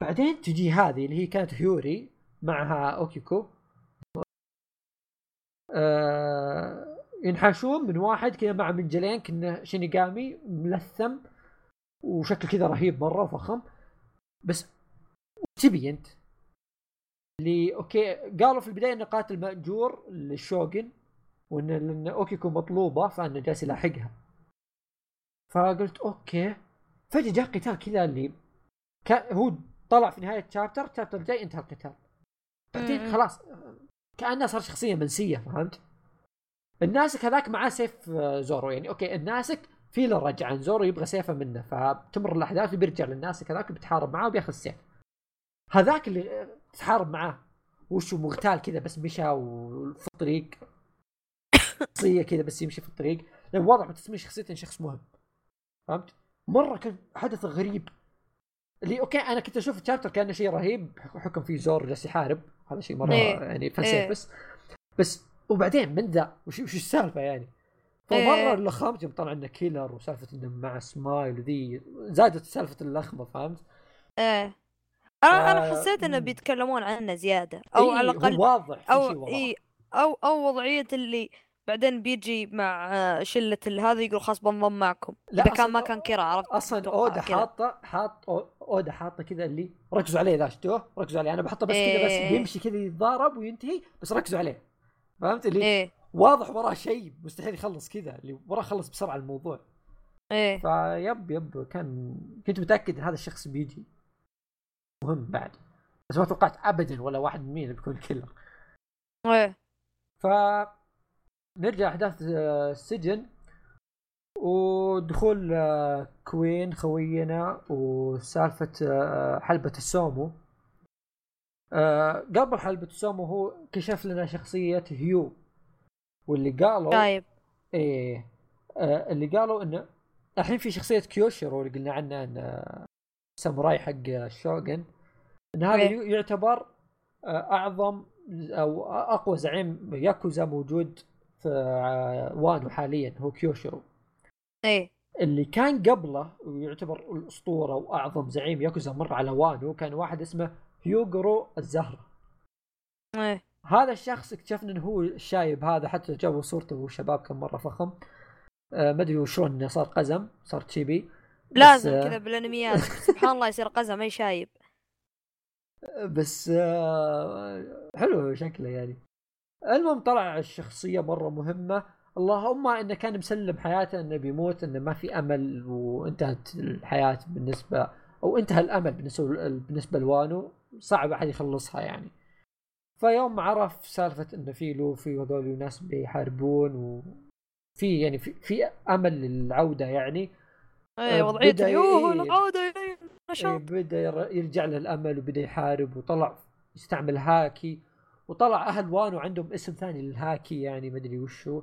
بعدين تجي هذه اللي هي كانت هيوري معها أوكيكو. آه ينحاشون من واحد كذا مع منجلين كنه شينيغامي ملثم وشكل كذا رهيب مرة وفخم. بس تبي أنت؟ اللي okay قالوا في البداية إنه قاتل مأجور للشوغن وإن أوكيكو مطلوبة فانه جالس يلاحقها فقلت okay. فجأة جاء قتال كذا اللي كان هو طلع في نهاية chapter chapter الجاي انتهى القتال. بعدين خلاص كانه صار شخصية منسية فهمت؟ الناسك هذاك معاه سيف آه، زورو يعني okay الناسك في له رجعة زورو يبغى سيفه منه فتمر الأحداث وبيرجع للناسك هذاك بيتحارب معاه وبياخذ السيف. هذاك اللي آه، تحارب معاه. وشو مغتال كذا بس مشى وفي الطريق. شخصية كذا بس يمشي في الطريق. لأن واضح من تسميه شخصيته شخص مهم. فهمت؟ مرة كان حدث غريب اللي okay أنا كنت أشوف ال chapter كأنه شيء رهيب حكم فيه زورو جالس يحارب هذا شيء مرة إيه. يعني فلسفه إيه. بس بس وبعدين من ذا وش وش السالفة يعني؟ فمرة إيه. اللخامة يوم طلع إنه كيلر وسالفة إنه مع سمايل وذي زادت سالفة اللخمه فهمت؟ إيه أنا أنا حسيت إنه بيتكلمون عنه زيادة أو إيه على الأقل واضح أو اي أو أو وضعية اللي بعدين بيجي مع شلة هذا يقول خلاص بنضم معكم. لا إذا كان ما كان كيرا عرفت؟ أصلا أودا حاطه حاط أودا حاطة كذا اللي ركزوا عليه ذا شفتوه؟ ركزوا عليه. أنا بحطه بس إيه. كذا بس إيه. بيمشي كذا يتضارب وينتهي بس ركزوا عليه. فهمت؟ اللي إيه. واضح وراه شيء مستحيل يخلص كذا. اللي وراه خلص بسرعة الموضوع. إيه. فيب يب كان كنت متأكد إن هذا الشخص بيجي. مهم بعد. بس ما توقعت ابدا ولا واحد من مين بيكون كيلر. إيه. ف نرجع احداث آه، السجن ودخول آه، كوين خوينا وسالفة آه، حلبة السومو آه، قبل حلبة السومو هو كشف لنا شخصية هيو واللي قالوا طيب. إيه اللي قالوا إنه الحين في شخصية كيوشيرو اللي قلنا عنه انه ساموراي حق الشوغن إن هذا إيه. يعتبر أعظم أو أقوى زعيم ياكوزا موجود وانو حاليا هو كيوشيرو إيه. اللي كان قبله ويعتبر الأسطورة وأعظم زعيم ياكوزا مر على وانو كان واحد اسمه هيوغرو الزهرة. إيه. هذا الشخص اكتشفنا انه هو الشايب هذا حتى جابوا صورته وهو شباب كان مرة فخم. آه ما أدري شلون صار قزم صار تشيبي. لازم آه كذا بالأنميات سبحان الله يصير قزم أي شايب. بس آه حلو شكله يعني. المهم طلع الشخصية مرة مهمة. اللهم إنه كان مسلم حياته إنه بيموت إنه ما في أمل وانتهت الحياة بالنسبة أو انتهى الأمل بالنسبة بالنسبة لوانو. صعب أحد يخلصها يعني. فيوم عرف سالفة إنه في لوفي وهذول ناس بيحاربون وفي يعني في, في أمل للعودة يعني. اي وضعيته يوه العوده بدأ يرجع له الأمل وبدأ يحارب وطلع يستعمل هاكي. وطلع أهل وانو عندهم اسم ثاني للهاكي يعني ما أدري وشو.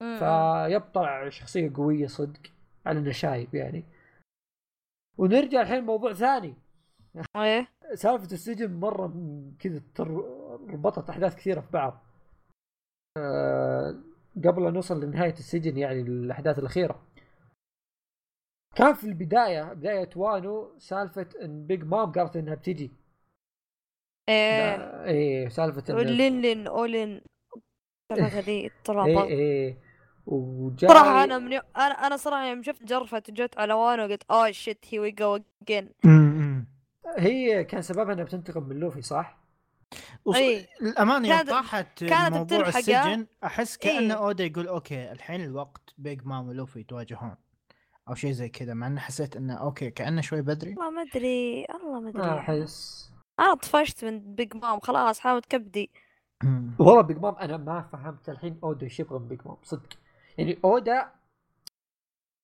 فيبطلع شخصية قوية صدق على إنه شايب يعني. ونرجع الحين موضوع ثاني. إيه. سالفة السجن مرة كذا ربطت أحداث كثيرة في بعض. أه قبل أن نوصل لنهاية السجن يعني الاحداث الأخيرة. كان في البداية بداية وانو سالفة إن بيج مام قالت إنها بتجي. إيه إيه سالفة لين لين لين ذي طلع إيه إيه وجاي صراحة أنا من يو... أنا أنا صراحة يوم شفت جرفة جت على وانو قلت oh shit here we go again هي كان سببها إنها بتنتقم من لوفي صح؟ وص... أي. الأمانة يوم طاحت كانت موضوع السجن أحس كأنه إيه؟ أودا يقول okay الحين الوقت بيج مام ولوفي يتواجهون. أو شيء زي كذا مع إنه حسيت إنه okay كأنه شوي بدري. والله ما أدري والله ما أدري. ما أنا طفشت من بيج مام خلاص حاولت كبدي والله بيج مام أنا ما فهمت الحين أودا إيش يبغى من بيج مام صدق. يعني أودا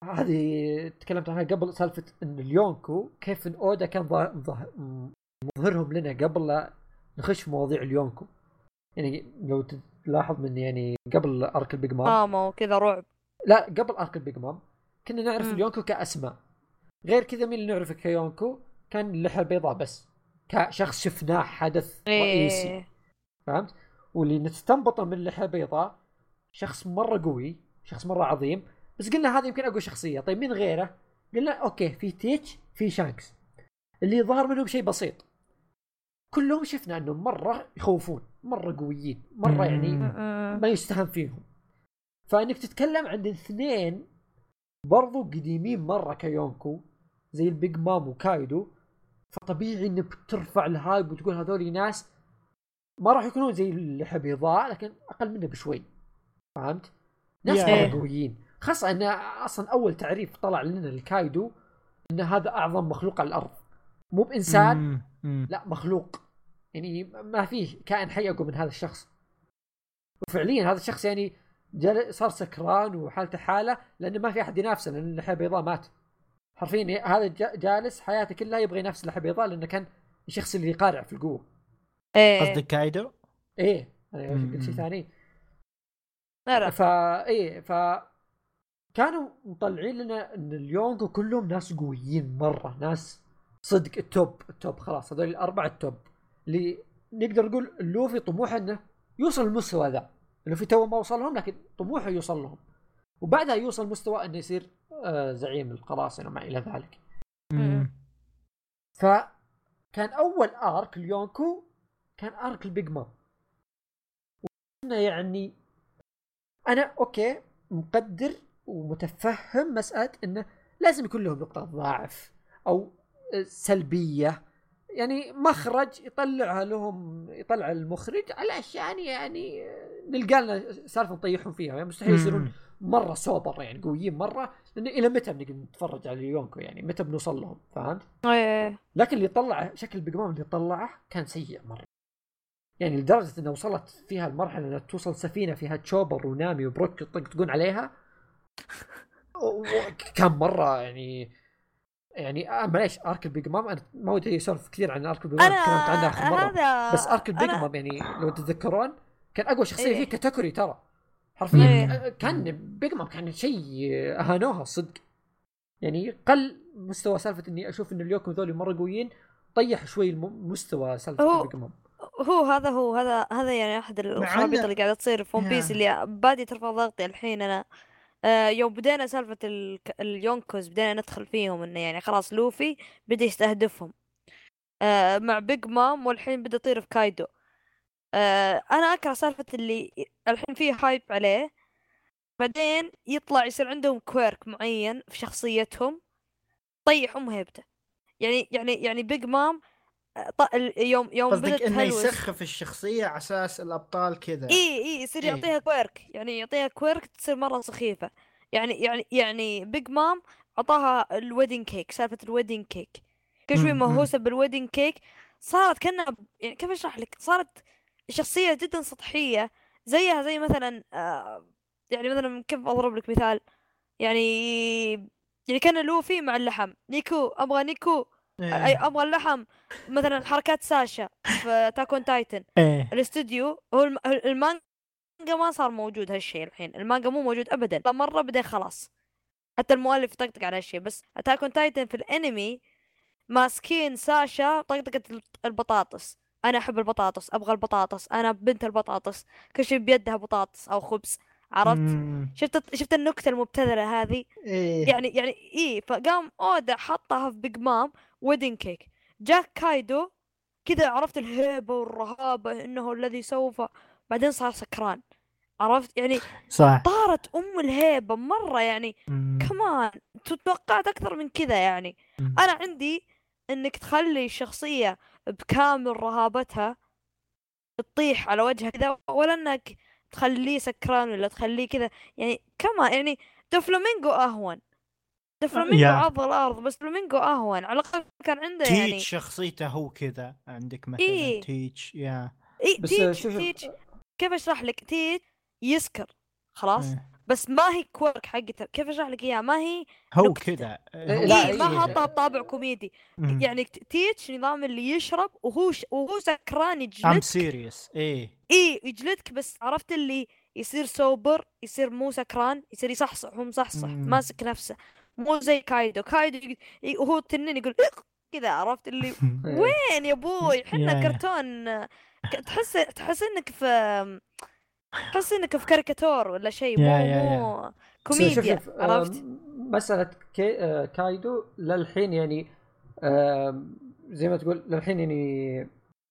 هذه تكلمت عنها قبل سالفة إن اليونكو كيف إن أودا كان مظهرهم لنا قبل لا نخش في مواضيع اليونكو. يعني لو تلاحظ من يعني قبل arc البيج مام ماما وكذا رعب. لا قبل arc البيج مام كنا نعرف اليونكو كأسماء. غير كذا مين اللي نعرفه كيونكو؟ كان اللحيه البيضاء بس. كشخص شفناه حدث إيه. رئيسي فهمت؟ واللي نستنبطه من اللحيه البيضاء شخص مرة قوي شخص مرة عظيم. بس قلنا هذا يمكن أقوى شخصية. طيب مين غيره؟ قلنا okay في تيتش في شانكس. اللي ظهر منهم شيء بسيط. كلهم شفنا انهم مرة يخوفون مرة قويين مرة يعني ما يستهان فيهم. فإنك تتكلم عن اثنين برضو قديمين مرة كيونكو زي البيج مام وكايدو. فطبيعي إنك ترفع ال hype وتقول هذول ناس ما راح يكونون زي اللحى بيضاء لكن أقل منه بشوي. فهمت؟ ناس مره قويين. خاصة انه أصلا أول تعريف طلع لنا الكايدو إن هذا أعظم مخلوق على الأرض. مو بإنسان لا مخلوق. يعني ما فيه كائن حي أقوى من هذا الشخص. وفعليا هذا الشخص يعني صار سكران وحالته حالة لأنه ما في أحد ينافسه لأن اللحية البيضاء مات. حرفيا هذا جالس حياته كلها يبغى ينافس البيضاء لأنه كان الشخص اللي يقارع في القوة. إيه. قصدك كايدو؟ إيه. أنا قلت شيء ثاني. فا إيه ف كانوا مطلعين لنا إن اليونكو كلهم ناس قويين مرة ناس صدق ال top ال top خلاص هذول الأربعة ال top. اللي نقدر نقول لوفي طموحه إنه يوصل المستوى ذا. لوفي تو ما وصل لهم لكن طموحه يوصل لهم. وبعدها يوصل مستوى إنه يصير آه زعيم القراصنة وما إلى ذلك. فكان أول arc اليونكو كان arc البيج مام. يعني أنا okay مقدر ومتفهم مسألة إنه لازم يكون لهم نقطة ضعف أو سلبية يعني مخرج يطلعها لهم يطلع المخرج علشان يعني نلقى لنا سالفة نطيحهم فيها. يعني مستحيل يصيرون مرة سوبر يعني قويين مرة لأنه إلى متى بنقدر نتفرج على يونكو يعني؟ متى بنوصل لهم؟ فهمت؟ إيه. لكن اللي طلع شكل بيجمام اللي طلعه كان سيء مرة. يعني لدرجة إنه وصلت فيها المرحلة إنها توصل سفينة فيها تشوبر ونامي وبروك يطقطقون عليها. كان مرة يعني يعني آه معليش arc البيج مام أنا ما ودي أسولف كثير عن arc البيج مام تكلمت عنه اخر مرة. هذا بس arc البيج مام يعني لو تتذكرون كان أقوى شخصية إيه؟ فيه كاتاكوري ترى. حرفيا إيه؟ كان بيج مام كان شيء أهانوها صدق. يعني قل مستوى سالفة إني أشوف إن اليونكو ذولي مرة قويين طيح شوي مستوى سالفة البيج مام هو هذا هو هذا هذا يعني أحد الخرابيط اللي قاعدة تصير في ون بيس اللي بادي ترفع ضغطي الحين أنا. آه يوم بدينا سالفة اليونكوز بدينا ندخل فيهم إنه يعني خلاص لوفي بدا يستهدفهم. آه مع بيج مام والحين بدا يطير في كايدو. آه أنا أكره سالفة اللي الحين فيه hype عليه. بعدين يطلع يصير عندهم quirk معين في شخصيتهم طيح ام هيبته. يعني يعني يعني بيج مام يوم يوم بدت إنه يسخف الشخصية على أساس الأبطال كذا. إي إي يصير إيه. يعطيها quirk يعني يعطيها quirk تصير مرة سخيفة. يعني يعني يعني بيج مام أعطاها ال wedding cake سالفة ال wedding cake كل شوي مهووسة بال wedding cake صارت كأنها يعني كيف أشرح لك؟ صارت شخصية جدا سطحية زيها زي مثلا آه يعني مثلا كيف أضرب لك مثال؟ يعني يعني كان لوفي مع اللحم. نيكو أبغى نيكو. أي إيه. أبغى اللحم. مثلا حركات ساشا في Attack on Titan إيه. الاستوديو هو المانجا ما صار موجود هالشيء الحين. المانجا مو موجود ابدا. مرة بعدين خلاص. حتى المؤلف يطقطق على هالشيء. بس Attack Titan في الأنمي ماسكين ساشا طقطقة البطاطس. أنا أحب البطاطس أبغى البطاطس. أنا بنت البطاطس. كل شيء بيدها بطاطس أو خبز. عرفت؟ مم. شفت شفت النكتة المبتذلة هذه؟ إيه. يعني يعني اي فقام أودا حطها في بيج مام wedding cake جاك كايدو كذا عرفت الهيبة والرهابة إنه الذي سوف بعدين صار سكران. عرفت؟ يعني صح. طارت أم الهيبة مرة يعني. كمان توقعت أكثر من كذا يعني. مم. أنا عندي إنك تخلي الشخصيه بكامل رهابتها تطيح على وجهها كذا ولا إنك تخليه سكران ولا تخليه كذا. يعني كما يعني دوفلامينجو أهون. دوفلامينجو yeah. عض الأرض بس فلامينجو أهون. على الأقل كان عنده تيتش يعني تيتش شخصيته هو كذا. عندك مثلا إيه؟ تيتش يا. إيه بس تيتش شوف تيتش كيف أشرح لك؟ تيتش يسكر. خلاص؟ إيه. بس ما هي quirk حقتها كيف أشرح لك اياها ما هي هو كذا. إيه لا إيه ما حطها بطابع كوميدي. مم. يعني تيتش نظام اللي يشرب وهو ش... وهو سكران يجلدك. I'm serious إيه. إيه يجلدك بس عرفت اللي يصير sober يصير مو سكران يصير يصحصح هو مصحصح ماسك نفسه. مو زي كايدو. كايدو وهو تنين يقول كذا عرفت؟ اللي وين يا أبوي إحنا كرتون. تحس تحس إنك في تحس إنك في كاريكاتور ولا شيء مو مو كوميديا عرفت؟ مسألة كي... آه، كايدو للحين يعني زي ما تقول للحين يعني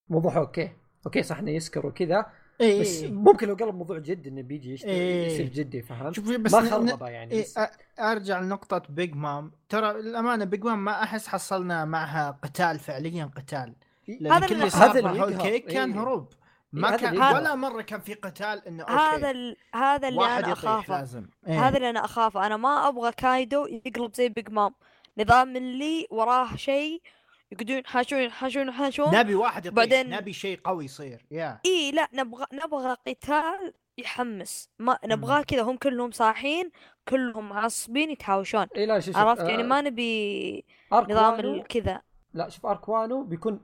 موضوع okay. okay صح إنه يسكر وكذا. إيه بس إيه. ممكن لو قلب موضوع جد إنه بيجي يشتري إيه يصير جدي فهمت؟ بس ما خربه يعني إيه أرجع لنقطة Big Mom ترى الأمانة Big Mom ما أحس حصلنا معها قتال فعليا قتال. هذا كل اللي صار كيك كان إيه. هروب. ما إيه كان ولا مرة كان في قتال إنه okay. هذا ال... هذا اللي أنا أخافه. لازم. إيه؟ هذا اللي أنا أخافه. أنا ما أبغى كايدو يقلب زي Big Mom نظام اللي وراه شيء يقعدون ينحاشون ينحاشون ينحاشون نبي واحد يطيح بعدين نبي شيء قوي يصير. يا إي لا نبغى نبغى قتال يحمس. ما نبغاه كذا هم كلهم صاحين كلهم معصبين يتهاوشون إيه لا شوف عرفت؟ يعني آه يعني ما نبي نظام كذا. لا شوف arc وانو بيكون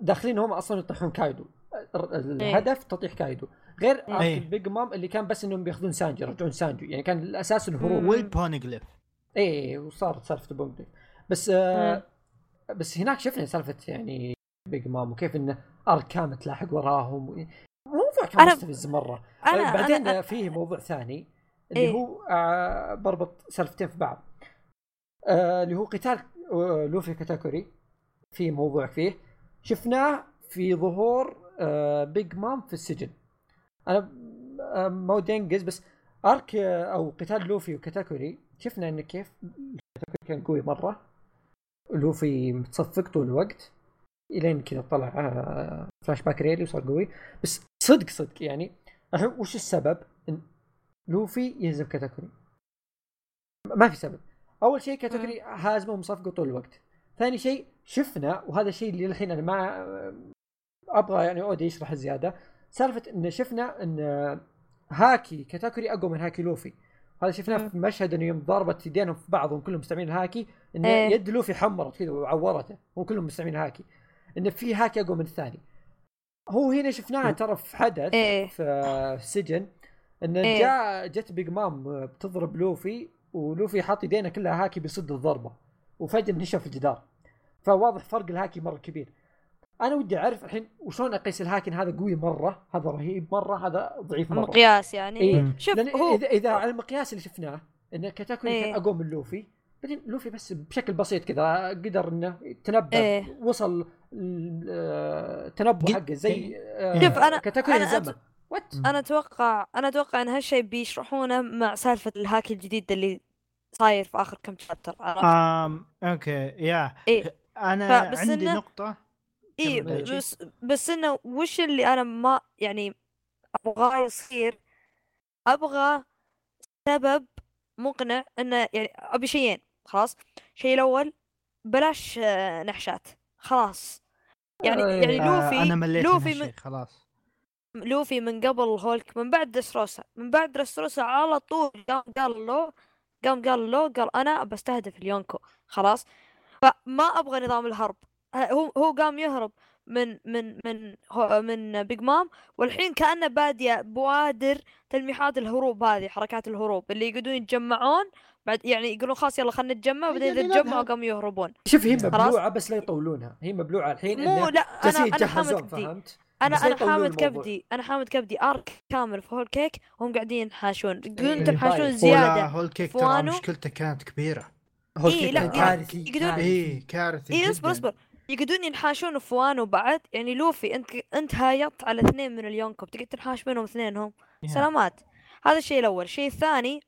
داخلين هم أصلا يطيحون كايدو. الهدف إيه؟ تطيح كايدو. غير إيه؟ arc ال Big Mom اللي كان بس إنهم بياخذون سانجي يرجعون سانجي يعني كان الأساس الهروب. وال Poneglyph اي وصارت سالفة ال Poneglyph بس آه بس هناك شفنا سالفة يعني Big Mom وكيف انه قامت تلاحق وراهم موضوع كان أنا... مستفز مرة. أنا... بعدين أنا... فيه موضوع ثاني اللي إيه؟ هو آه بربط سالفتين في بعض. آه اللي هو قتال آه لوفي كاتاكوري. في موضوع فيه. شفناه في ظهور آه Big Mom في السجن. أنا آه ما ودي انقز بس arc آه أو قتال لوفي وكاتاكوري شفنا انه كيف كان قوي مرة. لوفي متصفق طول الوقت. الين كذا طلع فلاش باك ريلي وصار قوي. بس صدق صدق يعني. الحين وش السبب؟ إن لوفي يهزم كاتاكوري ما في سبب. أول شيء كاتاكوري هازمه ومصفقه طول الوقت. ثاني شيء شفنا وهذا الشيء اللي الحين أنا ما أبغى يعني أودا يشرح زيادة. سالفة إن شفنا إن هاكي كاتاكوري أقوى من هاكي لوفي. هذا شفناه في مشهد إنه يوم ضربت يدينهم في بعضهم كلهم مستعملين الهاكي ان إيه؟ يد لوفي حمرت كذا وعورته هم كلهم مستعملين هاكي ان في هاكي أقوى من الثاني هو هنا شفناها ترى في حدث إيه؟ في السجن ان إيه؟ جاء جت Big Mom بتضرب لوفي ولوفي حاط يدينه كلها هاكي بيصد الضربة وفجأة انشف الجدار فواضح فرق الهاكي مرة كبير أنا ودي أعرف الحين وشلون أقيس الهاكي ان هذا قوي مرة هذا رهيب مرة هذا ضعيف مرة. مقياس يعني. إيه؟ شوف هو إذا إذا على المقياس اللي شفناه إن كاتاكوري إيه؟ كان أقوى من لوفي بعدين لوفي بس بشكل بسيط كذا قدر إنه يتنبأ إيه؟ وصل التنبؤ حقه زي آه، شوف أنا كاتاكوري أنا أت... وات أنا أتوقع أنا أتوقع إن هالشيء بيشرحونه مع سالفة الهاكي الجديد اللي صاير في آخر كم chapter امم okay yeah. إيه؟ أنا عندي نقطة. اي بس بس إنه وش اللي أنا ما يعني أبغاه يصير أبغى سبب مقنع إنه يعني أبي شيئين خلاص؟ الشيء الأول بلاش نحشات خلاص. يعني آه يعني لوفي آه أنا مليت لوفي من خلاص. لوفي من قبل Whole Cake من بعد دريسروزا من بعد دريسروزا على طول قام قال له قام قال له قال أنا بستهدف اليونكو خلاص؟ فما أبغى نظام الهرب. هو هو قام يهرب من من من من Big Mom والحين كأنه باديه بوادر تلميحات الهروب هذه حركات الهروب اللي يقعدون يتجمعون بعد يعني يقولون خلاص يلا خلينا نتجمع وبعدين اذا تجمعوا قاموا يهربون. شوف هي مبلوعة بس لا يطولونها هي مبلوعة الحين مو لا أنا أنا حامت فهمت؟ أنا أنا حامت كبدي أنا حامت كبدي arc كامل في Whole Cake وهم قاعدين ينحاشون. يقولون إيه. تنحاشون طيب. زيادة. Whole Cake ترى مشكلته كانت كبيرة. Whole Cake إيه لا كارثي اي كارثي اي اصبر اصبر. يقعدون ينحاشون في وانو بعد يعني لوفي انت انت هايطت على اثنين من اليونكو بتقعد تنحاش منهم اثنينهم. yeah. سلامات. هذا الشيء الأول. الشيء الثاني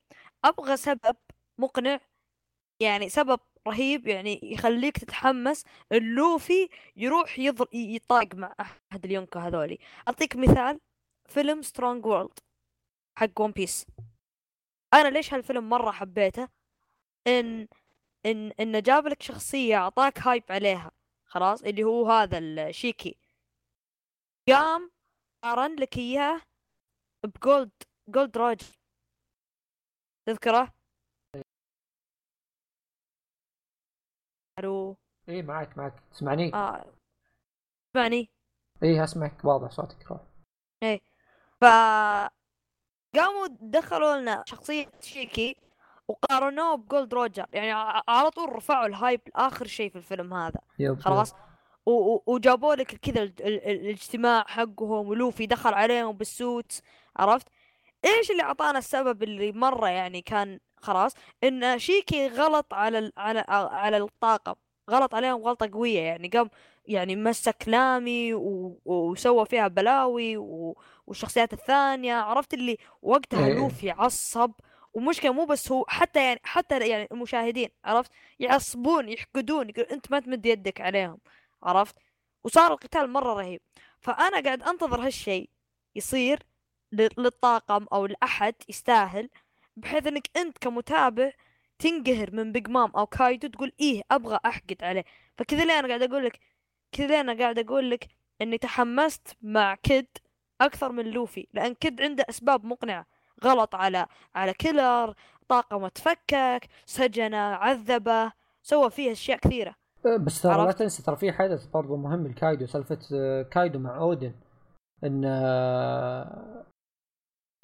أبغى سبب مقنع يعني سبب رهيب يعني يخليك تتحمس ان لوفي يروح يضر يطاق مع أحد اليونكو هذولي. أعطيك مثال فيلم Strong World حق One Piece أنا ليش هالفيلم مرة حبيته؟ إن إن إنه جاب لك شخصية أعطاك hype عليها. خلاص اللي هو هذا الشيكي قام قارن لك إياه بجولد جولد روج. تذكره؟ ألو إي معك معك. تسمعني؟ آه. تسمعني؟ إي أسمعك. واضح صوتك. روح. إيه ف قاموا دخلوا لنا شخصية شيكي وقارنوه بجولد روجر يعني على طول رفعوا ال hype لآخر شيء في الفيلم هذا. خلاص؟ وجابوا لك كذا الاجتماع حقهم ولوفي دخل عليهم بالسوت عرفت؟ إيش اللي أعطانا السبب اللي مرة يعني كان خلاص؟ إن شيكي غلط على على على الطاقم غلط عليهم غلطة قوية يعني. قام يعني مسك نامي وسوى فيها بلاوي والشخصيات الثانية. عرفت اللي وقتها إيه. لوفي عصب ومشكلة مو بس هو حتى يعني حتى يعني المشاهدين عرفت؟ يعصبون يحقدون يقول أنت ما تمد يدك عليهم عرفت؟ وصار القتال مرة رهيب. فأنا قاعد أنتظر هالشيء يصير للطاقم أو لأحد يستاهل بحيث إنك أنت كمتابع تنقهر من بيج مام أو كايدو تقول إيه أبغى أحقد عليه. فكذا أنا قاعد أقول لك كذا أنا قاعد أقول لك إني تحمست مع كيد أكثر من لوفي لأن كيد عنده أسباب مقنعة. غلط على على كيلر طاقمه تفكك سجنه عذبه سوى فيه أشياء كثيرة. أه، بس ترى لا تنسى ترى في حدث برضو مهم لكايدو سالفة أه، كايدو مع أودن إن أه،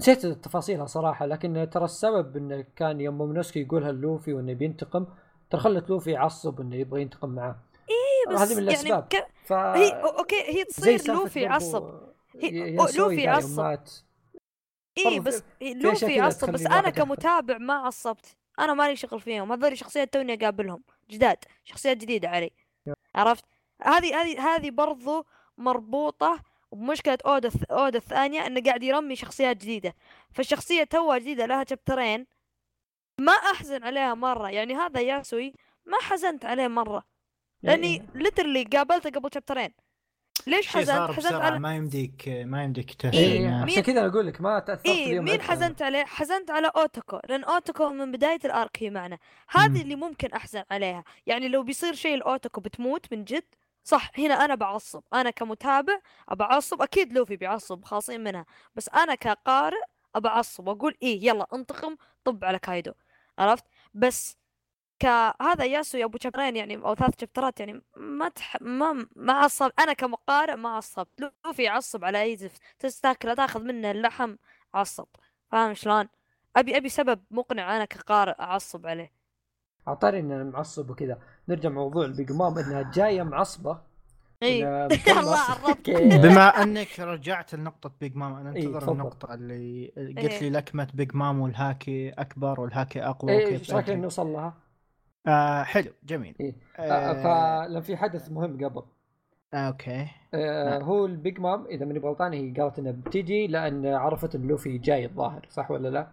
نسيت تفاصيلها صراحة لكن ترى السبب انه كان يوم مومنوسكي يقولها لوفي وإنه بينتقم ترى خلت لوفي يعصب إنه يبغى ينتقم معاه. إيه بس هذه من يعني الأسباب. يعني ك... ف... هي okay هي تصير لوفي يعصب هي... لوفي يعصب اي بس لوفي يعصب بس أنا كمتابع ما عصبت. أنا مالي شغل فيهم. هذول شخصيات توني أقابلهم. جداد. شخصيات جديدة علي. عرفت؟ هذه هذه هذه برضو مربوطة بمشكلة أودا أودا الثانية إنه قاعد يرمي شخصيات جديدة. فالشخصية توها جديدة لها شابترين ما أحزن عليها مرة. يعني هذا ياسوي ما حزنت عليه مرة. لأني literally قابلته قبل chapter ين ليش حزنت؟ حزنت على ما يمديك ما يمديك تهزم إيه يعني. عشان كذا أقول لك ما تاثرت إيه مين حزنت عليه؟ حزنت على اوتوكو لأن اوتوكو من بداية ال arc هي معنا. هذه اللي ممكن أحزن عليها. يعني لو بيصير شيء الاوتوكو بتموت من جد صح هنا أنا بعصب. أنا كمتابع أبعصب أكيد لوفي بيعصب خاصين منها. بس أنا كقارئ أبعصب وأقول إيه يلا انتقم طب على كايدو. عرفت؟ بس كهذا ياسو يا أبو chapter ين يعني أو ثلاث chapter ات يعني ما تح... ما ما عصب أنا كقارئ ما عصبت لو في عصب على أي زفت. تستاكله تاخذ منه اللحم عصب فاهم شلون؟ أبي أبي سبب مقنع أنا كقارئ أعصب عليه. أعطاني إنه معصب وكذا. نرجع موضوع البيج مام إنها جاية معصبة. إي. الله بما إنك رجعت لنقطة بيج مام أنا أنتظر إيه النقطة اللي قلت لي إيه. لكمة بيج مام والهاكي أكبر والهاكي أقوى إيه إيش رايك نوصل لها؟ آه حلو جميل إيه. آه, آه فلان في حدث مهم قبل آه أوكي آه نعم. هو البيج مام إذا ماني غلطان هي قالت انها بتجي لأن عرفت إن لوفي جاي الظاهر صح ولا لا؟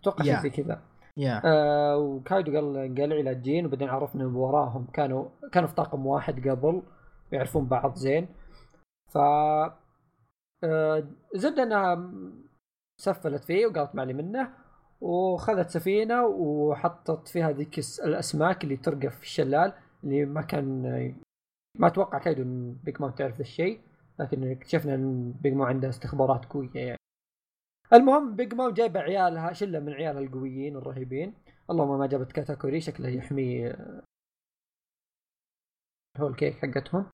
أتوقع شيء زي كذا yeah. آه وكايدو قال قال لي لا تجين وبعدين عرفنا وراهم كانوا كانوا في طاقم واحد قبل يعرفون بعض زين ف آه زبدة إنها سفلت فيه وقالت مالي منه وخذت سفينة وحطت فيها ذيك الأسماك اللي ترقى في الشلال اللي ما كان ما أتوقع كايدو إن بيج مام تعرف ذا الشيء لكن اكتشفنا إن بيج مام عنده استخبارات قوية يعني. المهم بيج مام جايبه عيالها شلة من عيالها القويين الرهيبين. اللهم ما جابت كاتاكوري شكله يحمي هو الكيك حقتهم.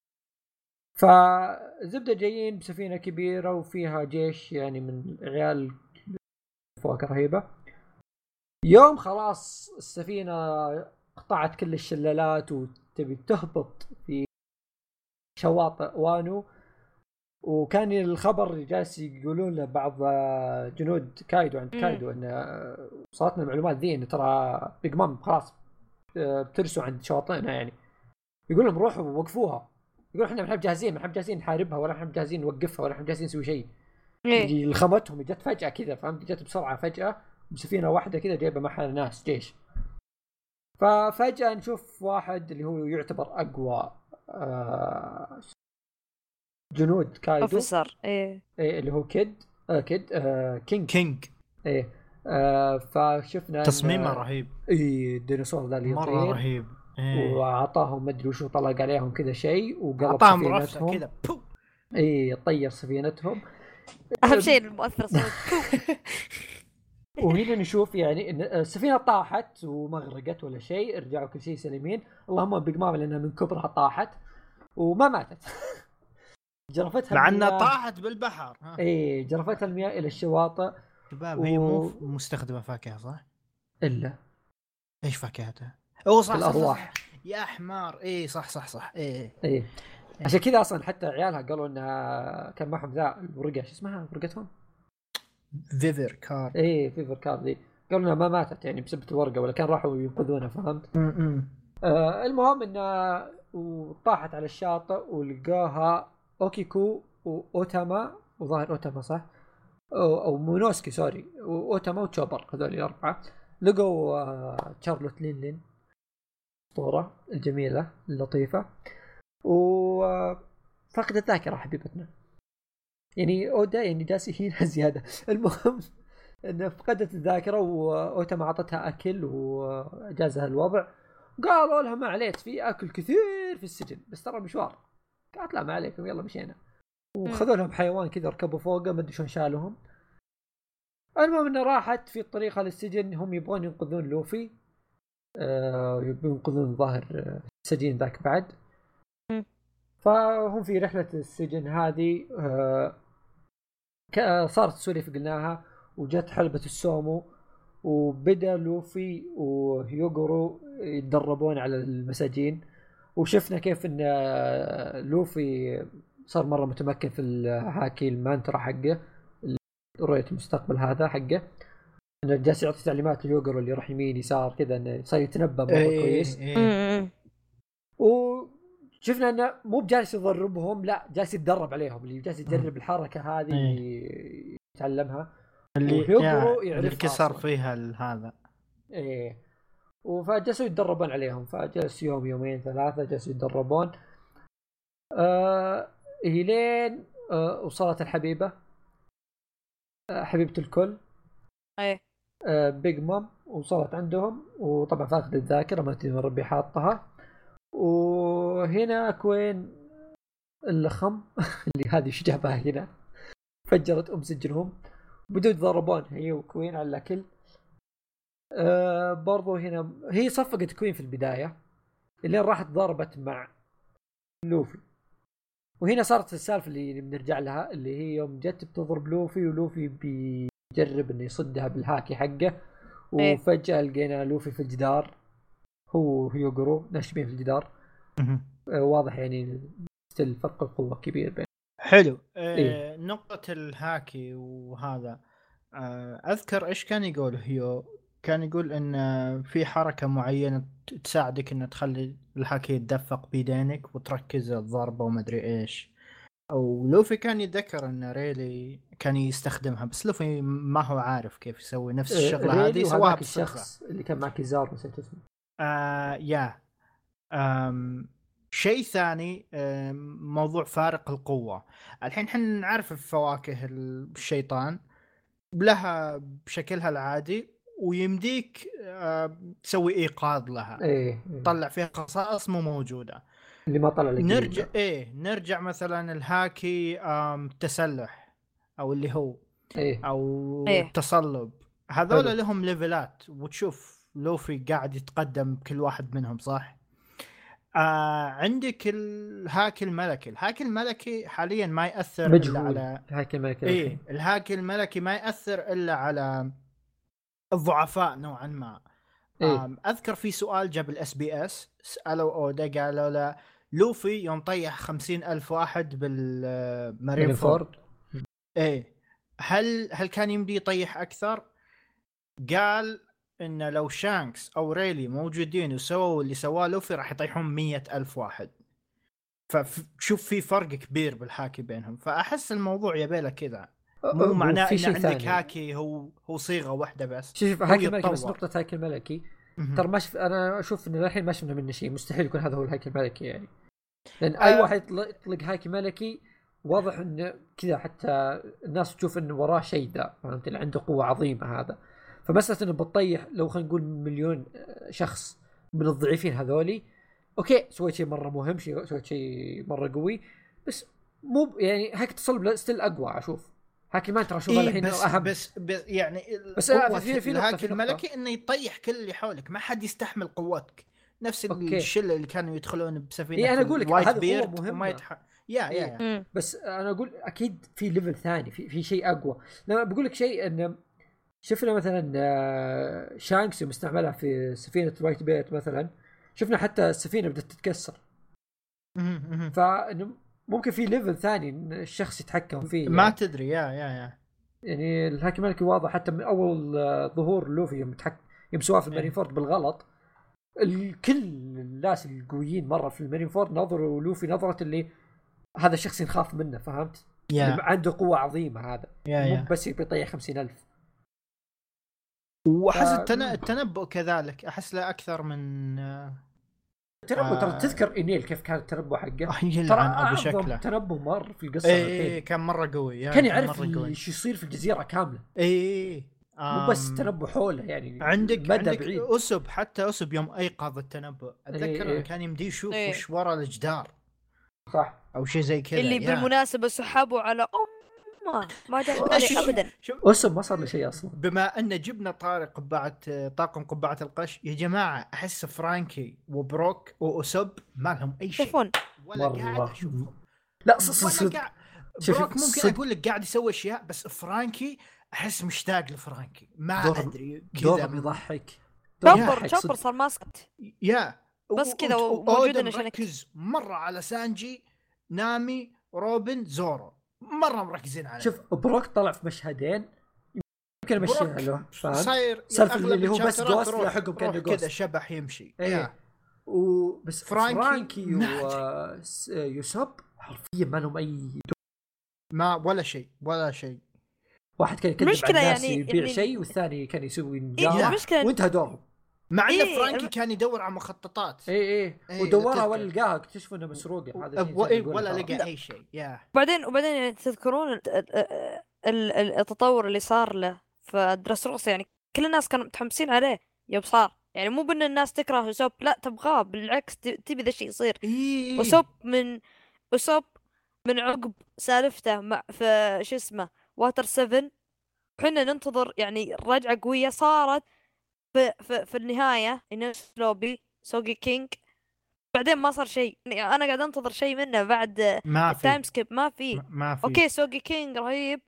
فزبدة جايين بسفينة كبيرة وفيها جيش يعني من عيال فوق رهيبة. يوم خلاص السفينة قطعت كل الشلالات وتبي تهبط في شواطئ وانو. وكان الخبر جالس يقولون له بعض جنود كايدو عند كايدو إن وصلتنا المعلومات ذي إن ترى بيج مام خلاص بترسوا عند شواطئنا يعني. يقول لهم روحوا وقفوها. يقول إحنا ما إحنا جاهزين ما إحنا جاهزين نحاربها ولا إحنا جاهزين نوقفها ولا إحنا جاهزين نسوي شيء. إيه؟ لخمتهم جت فجأة كذا فهمت؟ جت بسرعة فجأة. بسفينة واحدة كذا جايبة معها ناس جيش. ففجاه نشوف واحد اللي هو يعتبر أقوى آه جنود كايدو. officer إيه. إيه اللي هو كيد آه كيد آه كينج. كينج. إيه آه فشفنا تصميمه رهيب. إي الديناصور ذا اللي مرة رهيب. إيه. وأعطاهم مدري وشو طلق عليهم كذا شيء وقلب سفينتهم. كذا إي طير سفينتهم. أهم شيء المؤثر صوت. وهنا نشوف يعني إن السفينة طاحت وما غرقت ولا شيء رجعوا كل شيء سليمين. اللهم بيج مام لانها من كبرها طاحت وما ماتت. جرفتها مع إنها طاحت بالبحر. اي جرفتها المياه إلى الشواطئ شباب و... هي مو مستخدمة فاكهة صح؟ إلا. إيش فاكهتها؟ أوه صح الارواح صح, صح. يا حمار اي صح صح صح. اي اي عشان كذا أصلا حتى عيالها قالوا إنها كان معهم ذا الورقة شو اسمها؟ ورقتهم؟ فيفر كار. اي فيفر كار ذي. قالوا انها ما ماتت يعني بسبب الورقه ولا كان راحوا ينقذونها فهمت؟ آه المهم انها وطاحت على الشاطئ ولقاها أوكيكو وأوتاما وظاهر أوتاما صح؟ أو, أو مونوسكي sorry. وأوتاما وتشوبر هذول الأربعة. لقوا آه تشارلوت لينلين. الاسطوره الجميلة اللطيفة. وفقد الذاكره حبيبتنا. يعني اودا يعني جالس يهينها زيادة. المهم انه فقدت الذاكرة واوتاما أعطتها أكل وجازها الوضع قالوا لها ما عليك في أكل كثير في السجن بس ترى مشوار. قالت لا ما عليكم يلا مشينا. وخذوا لهم حيوان كذا ركبوا فوقه ما أدري شلون شالوهم. المهم إنه راحت في طريقها للسجن هم يبغون ينقذون لوفي. آه ينقذون ظاهر السجين ذاك بعد. فهم في رحلة السجن هذه آه صارت سواليف قلناها وجت حلبة السومو وبدأ لوفي ويوغورو يتدربون على المساجين. وشفنا كيف إن لوفي صار مرة متمكن في الهاكي المانترا حقه رؤية المستقبل هذا حقه. إنه جالس يعطي تعليمات ليوغرو اللي يروح يمين يسار كذا إنه صار يتنبأ مرة إيه كويس. إيه. وشفنا انه مو بجالس يضربهم لا جالس يتدرب عليهم اللي جالس يجرب الحركة هذه اللي يتعلمها. اللي يعرف اللي كسر فيها هذا. إيه. وفجلسوا يتدربون عليهم فجلس يوم يومين ثلاثة جلسوا يتدربون. آه لين آه وصلت الحبيبة. آه حبيبة الكل. إيه. آه بيج مام وصلت عندهم. وطبعا فاقد الذاكرة ما تدري ربي حاطها. وهنا كوين اللخم اللي هذه إيش جابها هنا؟ فجرت أم سجنهم. بدوا يتضاربون هي وكوين على الأكل. آه برضو هنا هي صفقت كوين في البداية اللي راحت ضربت مع لوفي. وهنا صارت السالفة اللي بنرجع لها اللي هي يوم جت بتضرب لوفي ولوفي بيجرب إنه يصدها بالهاكي حقه. إيه. وفجأة لقينا لوفي في الجدار. هو وهيوغرو ناشبين في الجدار. آه واضح يعني still فرق القوة كبير بين حلو. آه إيه؟ نقطة الهاكي وهذا. آه أذكر إيش كان يقول هيو؟ كان يقول إن في حركة معينة تساعدك ان تخلي الهاكي يتدفق بيدينك وتركز الضربة وما أدري إيش. أو لوفي كان يتذكر إن ريلي كان يستخدمها بس لوفي ما هو عارف كيف يسوي نفس الشغلة هذه سواها الشخص اللي كان مع كيزار نسيت اسمه. آه يا. آم شيء ثاني موضوع فارق القوة. الحين إحنا نعرف فواكه الشيطان لها بشكلها العادي ويمديك تسوي إيقاظ لها. إيه تطلع فيها خصائص مو موجودة. اللي ما طلع لك نرجع إيه نرجع مثلا الهاكي تسلح أو اللي هو إيه. أو إيه؟ التصلب. هذول لهم level ات وتشوف لوفي قاعد يتقدم كل واحد منهم صح؟ آه عندك الهاكي الملكي، الهاكي الملكي حاليا ما يأثر مجهول. الا على الهاكي الملكي إيه الهاكي الملكي ما يأثر إلا على الضعفاء نوعا ما إيه؟ أذكر في سؤال جاب ال SBS سألوا أودا قالوا له لوفي يوم طيح خمسين ألف واحد بالمارين فورد إيه هل هل كان يمدي يطيح أكثر؟ قال انه لو شانكس أو رايلي موجودين وسووا اللي سواه لوفي راح يطيحون مية ألف واحد. فشوف في فرق كبير بالحاكي بينهم. فأحس الموضوع يبيله كذا. مو معناه إن عندك ثاني. هاكي هو هو صيغة واحدة بس. شوف هاكي الملكي بس نقطة هاكي الملكي ترى ما شف... أنا أشوف انه الحين ما شفنا منه شيء. مستحيل يكون هذا هو الهاكي الملكي يعني. لأن أي أه. واحد يطلق هاكي ملكي واضح إنه كذا حتى الناس تشوف إنه وراه شيء ذا. فهمت؟ اللي عنده قوة عظيمة هذا. فمساله انه بتطيح لو خلينا نقول مليون شخص من الضعيفين هذولي. أوكي سويت شيء مرة مهم شيء سويت شيء مرة قوي بس مو يعني هاكي تصلب still أقوى أشوف. هاكي مان ترى اشوفها إيه الحين بس أهم. بس, بس يعني بس في في الهاكي الملكي إنه يطيح كل اللي حولك ما حد يستحمل قوتك. نفس أوكي. الشلة اللي كانوا يدخلون بسفينة إيه أنا أقول لك هذا بيرد وما يتح... yeah yeah, yeah. إيه. بس أنا أقول أكيد في level ثاني في في شيء أقوى. لما بقول لك شيء إنه شفنا مثلا آه، شانكس يوم استعملها في سفينة وايت بيرد مثلا شفنا حتى السفينة بدأت تتكسر فإنه ممكن في level ثاني الشخص يتحكم فيه ما يعني. تدري yeah yeah yeah يعني الهاكي مالكي واضح حتى من أول آه، ظهور لوفي يوم تحك يوم سواه في المارين فورد بالغلط الكل الناس القويين مرة في المارين فورد نظروا لوفي نظرة اللي هذا شخص ينخاف منه فهمت؟ yeah. عنده قوة عظيمة هذا yeah, مو yeah. بس يبي يطيح 50000 وأحس ف... التنبؤ كذلك أحس له أكثر من التنبؤ آه... ترى تذكر اينيل كيف كان التنبؤ حقه؟ آه، ترى أبو شكله. تنبؤ مر في القصة اي إيه كان مرة قوي يعني كان يعرف إيش يصير في الجزيرة كاملة. اي إيه. مو بس تنبؤ حوله يعني عندك مدى عندك بعيد. أوسوب حتى أوسوب يوم أيقظ التنبؤ. أتذكر إيه. إيه. كان يمديه يشوف إيه. وش ورا الجدار. صح. أو شيء زي كذا اللي بالمناسبة سحبوا على أم ما ما ابدا. اسم ما صار له شيء أصلا. بما أن جبنا طاري قبعة طاقم قبعة القش يا جماعة أحس فرانكي وبروك وأوسوب ما لهم أي شيء. شوفون. ولا قاعد أشوفهم. لا صدق. بروك ممكن أقول لك قاعد يسوي أشياء بس فرانكي أحس مشتاق لفرانكي. ما أدري كذا. يضحك. تشوبر تشوبر صار mascot. Yeah بس كذا موجود عشان مرة على سانجي نامي روبن زورو. مرة مركزين عليه. شوف بروك طلع في مشهدين يمكن امشيها له صاير سالفة اللي هو بس ghost يلاحقهم كأنه ghost. كذا شبح يمشي. إيه. وبس فرانكي, فرانكي وأوسوب حرفيا ما لهم أي ما ولا شيء ولا شيء. واحد كان يكذب على الناس يعني يبيع يعني شيء والثاني كان يسوي نجار. إيه وانتهى دورهم. مع إيه ان فرانكي كان يدور على مخططات. اي اي إيه ودورها ولا لقاها اكتشفوا انها مسروقه هذا الشيء إيه ولا لقى أي شيء. yeah بعدين وبعدين يعني تذكرون التطور اللي صار له في دريسروزا يعني كل الناس كانوا متحمسين عليه يوم صار. يعني مو بأن الناس تكره أوسوب لا تبغاه بالعكس تبي ذا الشيء يصير. إيه وأوسوب من وأوسوب من عقب سالفته مع في شو اسمه واتر 7 وحنا ننتظر يعني رجعة قوية صارت في في, في النهاية نفس لوبي سوقي كينج. بعدين ما صار شيء. يعني أنا قاعد أنتظر شيء منه بعد ما في. ال time skip ما في. ما في. أوكي سوقي كينج رهيب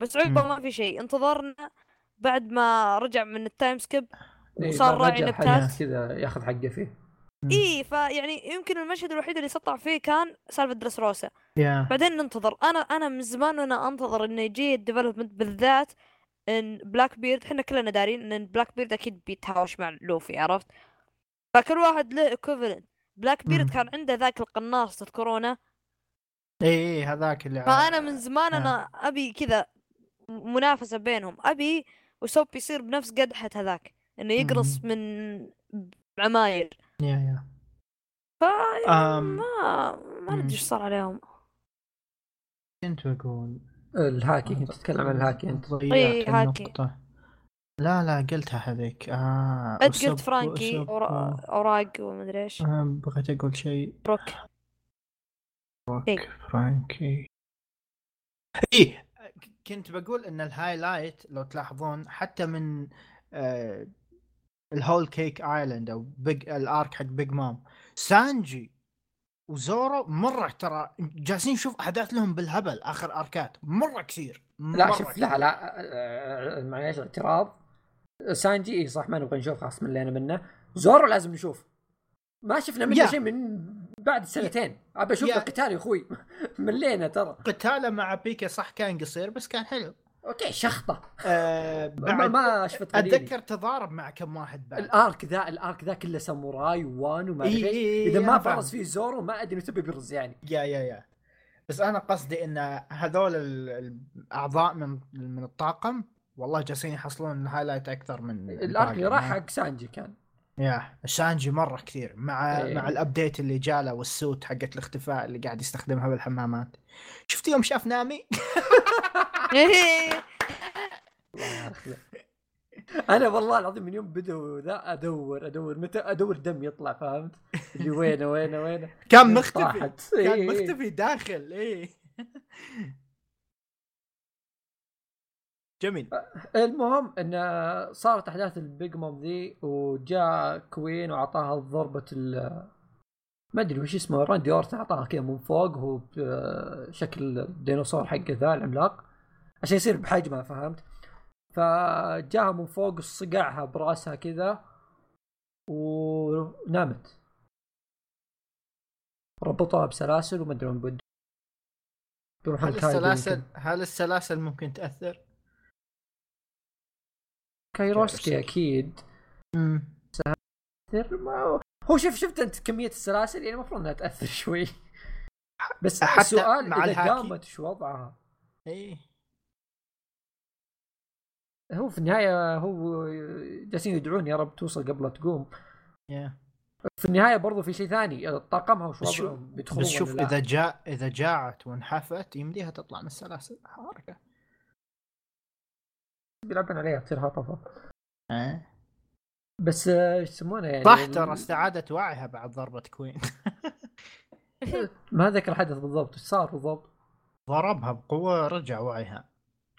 بس عقبه ما في شيء. انتظرنا بعد ما رجع من ال time skip وصار راعي نباتات كذا ياخذ حقه فيه. اي فيعني يمكن المشهد الوحيد اللي سطع فيه كان سالفة دريسروزا. Yeah. بعدين ننتظر. أنا أنا من زمان وأنا أنتظر إنه يجي ال development بالذات إن بلاك بيرد إحنا كلنا دارين إن بلاك بيرد أكيد بيتهاوش مع لوفي عرفت؟ فكل واحد له equivalent بلاك بيرد كان عنده ذاك القناص تذكرونه؟ اي اي هذاك اللي فانا من زمان أنا أبي كذا منافسة بينهم. أبي أوسوب يصير بنفس قدحة هذاك إنه يقرص من عماير. yeah yeah. ف ما ما ندري إيش صار عليهم. كنت بقول الهاكي كنت تتكلم عن الهاكي أنت. إي هاكي. لا لا قلتها هذيك. آه انت قلت فرانكي أوراق ومدري إيش. آه بغيت أقول شيء. بروك بروك إيه. فرانكي. إي كنت بقول إن ال highlight لو تلاحظون حتى من آه الهول كيك ايلاند أو بيج ال arc حق بيج مام سانجي وزورو مرة ترى جالسين نشوف أحداث لهم بالهبل آخر أركات. مرة كثير. مرة لا شوف لا لا معليش اعتراض. سانجي اي صح ما نبغى نشوف خلاص ملينا منه. زورو لازم نشوف. ما شفنا منه شيء من بعد سنتين. ابى أشوف القتال يا أخوي. ملينا ترى. قتاله مع بيكا صح كان قصير بس كان حلو. أوكي شخطه آه بعد ما شفت أتذكر تضارب مع كم واحد بعد. ال arc ذا ال arc ذا كله ساموراي وانو وما أدري إيه إذا ما فرز فيه زورو ما أدري تبي بيرز يعني. yeah yeah yeah. بس أنا قصدي إن هذول الأعضاء من من الطاقم والله جالسين يحصلون ال highlight أكثر من ال arc اللي راح حق سانجي كان. يا سانجي مرة كثير مع إيه. مع ال update اللي جاله وال suit حقت الاختفاء اللي قاعد يستخدمها بالحمامات. شفت يوم شاف نامي؟ أنا والله العظيم من يوم بدوا ذا ادور أدور متى أدور دم يطلع فهمت؟ اللي وينه وينه وينه؟ كان مختفي. كان إيه. مختفي داخل إيه. جميل. المهم إن صارت أحداث البيج موم ذي وجاء كوين واعطاها ضربه ما أدري وش اسمه راندي أورتن اعطاها كذا من فوق هو بشكل الديناصور حقه ذا العملاق. عشان يصير بحجمها فهمت؟ فجاها من فوق صقعها براسها كذا ونامت. ربطوها بسلاسل وما أدري وين هل السلاسل هل السلاسل ممكن تأثر؟ كايروسكي أكيد. امم هو شوف شفت أنت كمية السلاسل يعني المفروض إنها تأثر شوي. بس حتى السؤال مع إذا قامت شو وضعها؟ إيه. هو في النهاية هو جالسين يدعون يا رب توصل قبل لا تقوم. Yeah. في النهاية برضو في شيء ثاني طاقمها وش وضعهم بيدخلون بس شوف إذا جاء إذا جاعت وانحفت يمديها تطلع من السلاسل. حركة. بيلعبون عليها تصير هطفة. أه؟ بس إيش يسمونه يعني؟ صح ترى استعادت وعيها بعد ضربة كوين. ما ذكر الحدث بالضبط إيش صار بالضبط؟ ضربها بقوة رجع وعيها.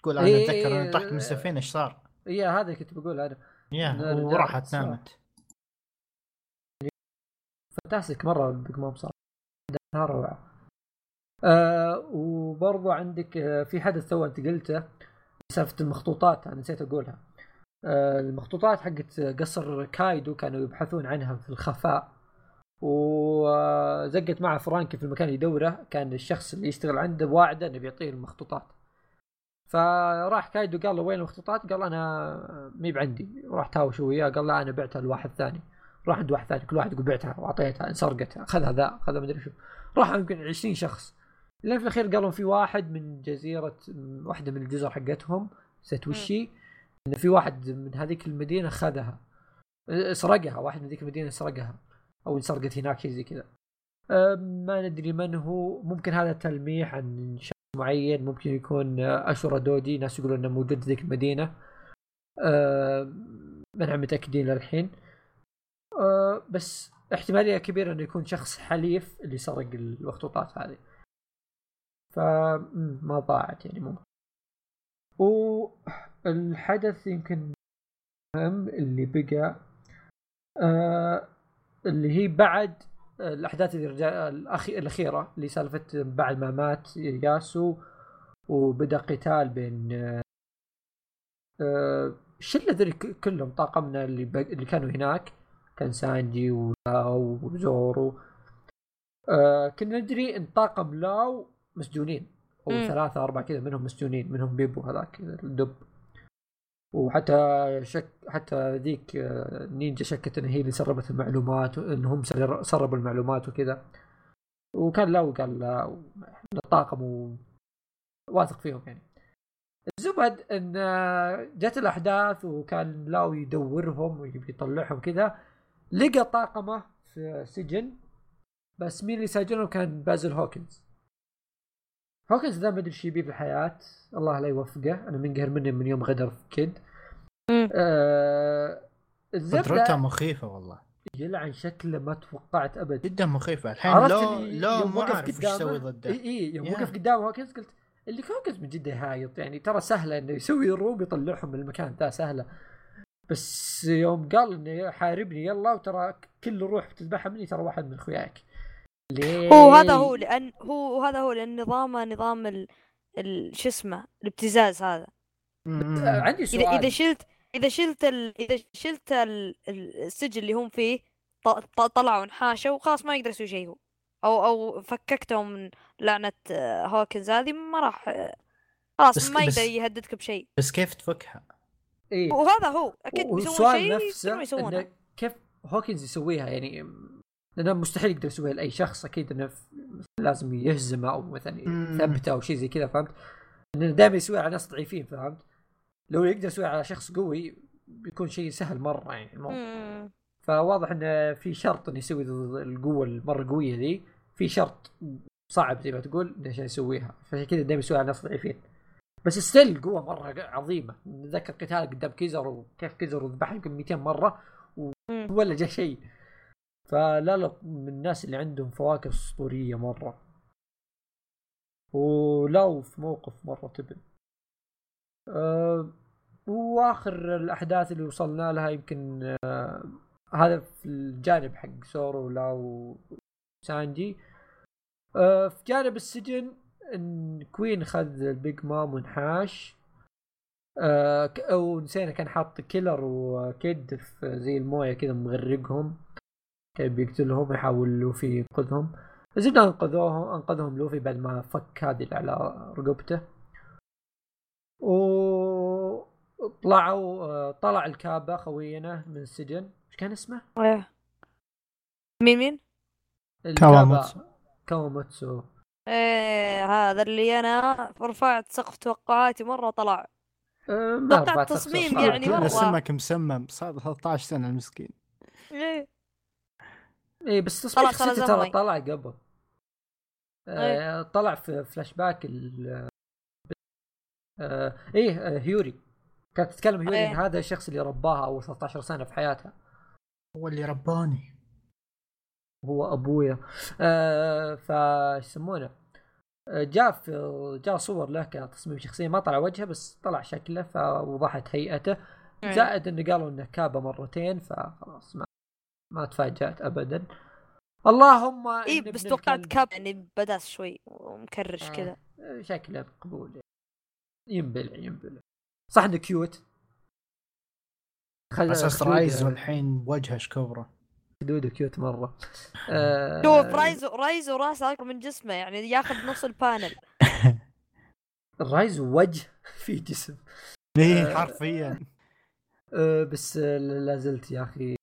تقول أنا إيه أتذكر إني طحت من السفينه إيش صار؟ اي هذا كنت بقول أنا يا وراحت نامت fantastic مرة بيج موم صار روعة. آه وبرضو عندك آه في حدث تو أنت قلته سالفة المخطوطات أنا نسيت أقولها. آه المخطوطات حقت قصر كايدو كانوا يبحثون عنها في الخفاء. وزقت معه فرانكي في المكان اللي يدوره كان الشخص اللي يشتغل عنده واعدة إنه بيعطيه المخطوطات. فراح كايدو قال له وين المخطوطات؟ قال أنا مي بعندي. راح تهاوش وياه قال لا أنا بعتها لواحد ثاني. راح عند واحد ثاني كل واحد يقول بعتها واعطيتها انسرقت أخذها ذا أخذها مدري شو. راح يمكن 20 شخص. لين في الأخير قالوا في واحد من جزيرة واحدة من الجزر حقتهم نسيت وشي انه في واحد من هذيك المدينة خذها سرقها واحد من ذيك المدينة سرقها. أو انسرقت هناك شيء زي كذا. ما ندري من هو. ممكن هذا تلميح عن معين ممكن يكون اشورا دودي. ناس يقولون إنه موجود في ذيك المدينة. أه ما متأكدين للحين. أه بس احتمالية كبيرة إنه يكون شخص حليف اللي سرق المخطوطات هذه. فما ضاعت يعني ممكن و الحدث يمكن مهم اللي بقى آه اللي هي بعد الأحداث الأخي... الأخيرة اللي سالفت بعد ما مات ياسو وبدأ قتال بين آه الشله ذي كلهم طاقمنا اللي ب... اللي كانوا هناك؟ كان سانجي ولاو وزورو. آه كنا ندري إن طاقم لاو مسجونين أو م. ثلاثة أربعة كذا منهم مسجونين منهم بيبو هذاك الدب وحتى شك حتى ذيك آه، نينجا شكت إن هي اللي سربت المعلومات وانهم سربوا المعلومات وكذا. وكان لاو قال لا الطاقم واثق فيهم يعني. الزبدة إن آه، جت الأحداث وكان لاو يدورهم ويبي يطلعهم كذا لقى طاقمه في سجن بس مين اللي ساجنهم كان بازل هوكنز. هوكنز ذا ما أدري إيش يبي في الحياة الله لا يوفقه. أنا منقهر منه من يوم غدر في كيد آه قدرته مخيفة والله. يلعن شكله ما توقعت ابدا جدا مخيفة. الحين لو لو ما أعرف إيش يسوي ضده. اي إي يوم وقف قدامه هوكنز قلت اللي هوكنز من جده هايط. يعني ترى سهلة إنه يسوي room يطلعهم من المكان ذا سهلة. بس يوم قال إنه حاربني يلا وترى كل روح بتذبحها مني ترى واحد من أخوياك. ليه؟ هو هذا هو لأن هو هذا هو لأن نظامه نظام ال... ال... شو اسمه الابتزاز هذا. عندي سؤال إذا اذا شلت إذا شلت ال... إذا شلت ال... السجن اللي هم فيه ط... طلعوا انحاشوا خلاص ما يقدر يسوي شيء هو. أو أو فككتهم من لعنة هوكنز هذه ما راح خلاص ما يقدر يهددك بشيء. بس كيف تفكها؟ إيه؟ وهذا هو أكيد بيسوون شيء نفسه كيف هوكنز يسويها؟ يعني لأنه مستحيل يقدر يسويها لأي شخص أكيد إنه لازم يهزمه أو مثلا يثبته أو شيء زي كذا فهمت؟ لأنه دائما يسويها على ناس ضعيفين فهمت؟ لو يقدر يسويها على شخص قوي بيكون شيء سهل مرة يعني الموضوع فواضح إنه في شرط إنه يسوي القوة المرة قوية ذي في شرط صعب زي ما تقول عشان يسويها. فعشان كذا دائما يسويها على ناس ضعيفين. بس still قوة مرة عظيمة. نتذكر قتال قدام كيزر وكيف كيزر ذبح يمكن 200 مرة ولا جاء شيء فلا لا من الناس اللي عندهم فواكه أسطورية مرة. ولو في موقف مرة تبن. أه وآخر الأحداث اللي وصلنا لها يمكن أه هذا في الجانب حق زورو لاو سانجي أه في جانب السجن إن كوين خذ البيج مام وانحاش. أه أو نسينا كان حاط كيلر وكيد في زي الموية كذا مغرقهم. كان بيقتلهم يحاول لوفي ينقذهم. زبده انقذوهم أنقذهم لوفي بعد ما فك هذه اللي على رقبته. و طلعوا طلع الكابا خوينا من السجن. إيش كان اسمه؟ إيه. مين مين؟ كاواموتسو. كاواموتسو. إيه هذا اللي أنا رفعت سقف توقعاتي مرة طلع. أه توقعت تصميم يعني مرة. سمك مسمم صار 13 سنة المسكين. إيه. إيه بس تصميم شخصيته ترى طلع قبل. آه إيه. طلع في فلاش باك ال آه إيه آه هيوري. كانت تتكلم هيوري إيه. إن هذا الشخص اللي رباها أول 13 سنة في حياتها. هو اللي رباني. هو أبويا. آه فايش يسمونه؟ آه، جاء في جاء صور له كتصميم شخصية ما طلع وجهه بس طلع شكله فوضحت هيئته. إيه. زائد إنه قالوا إنه كابه مرتين فخلاص ما ما تفاجأت ابدا. اللهم اي بس توقعت كاب يعني بداس شوي ومكرش آه. كذا شكله مقبول. ينبلع ينبلع. صح إنه cute؟ خل أساس رايزو والحين بوجهه كبره خدوده cute مرة. آه... شوف رايزو رايزو راسه أكبر من جسمه يعني ياخذ نص ال panel. رايزو وجه في جسم. إيه آه، حرفيا. آه بس لا زلت يا أخي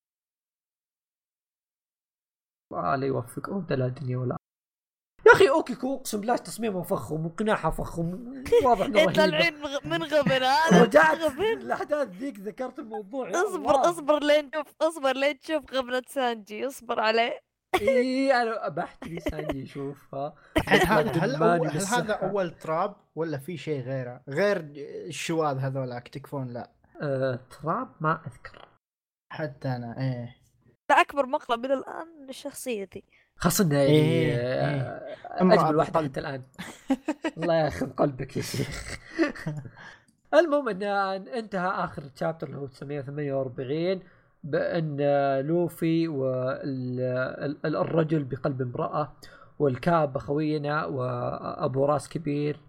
الله لا يوفق اودا لا دنيا ولا. يا أخي اوكيكو أقسم بالله تصميمه فخم وقناعها فخم واضح إنه إنت الحين من غبن هذا رجعت الأحداث ذيك ذكرت الموضوع اصبر اصبر لين تشوف اصبر لين تشوف غبنة سانجي اصبر عليه. اي أنا بحتري سانجي يشوفها هل هل, هل هذا أول تراب ولا في شيء غيره؟ غير الشواذ هذولاك تكفون لا. أه تراب ما أذكر. حتى أنا إيه. أكبر مقلب إلى الآن الشخصيه ذي خاصة انها يعني إيه. آه، أجمل واحدة حتى الآن. الله ياخذ قلبك يا شيخ. المهم إن انتهى آخر تشابتر اللي هو 948 بأن لوفي والرجل بقلب امرأة والكاب خوينا وأبو راس كبير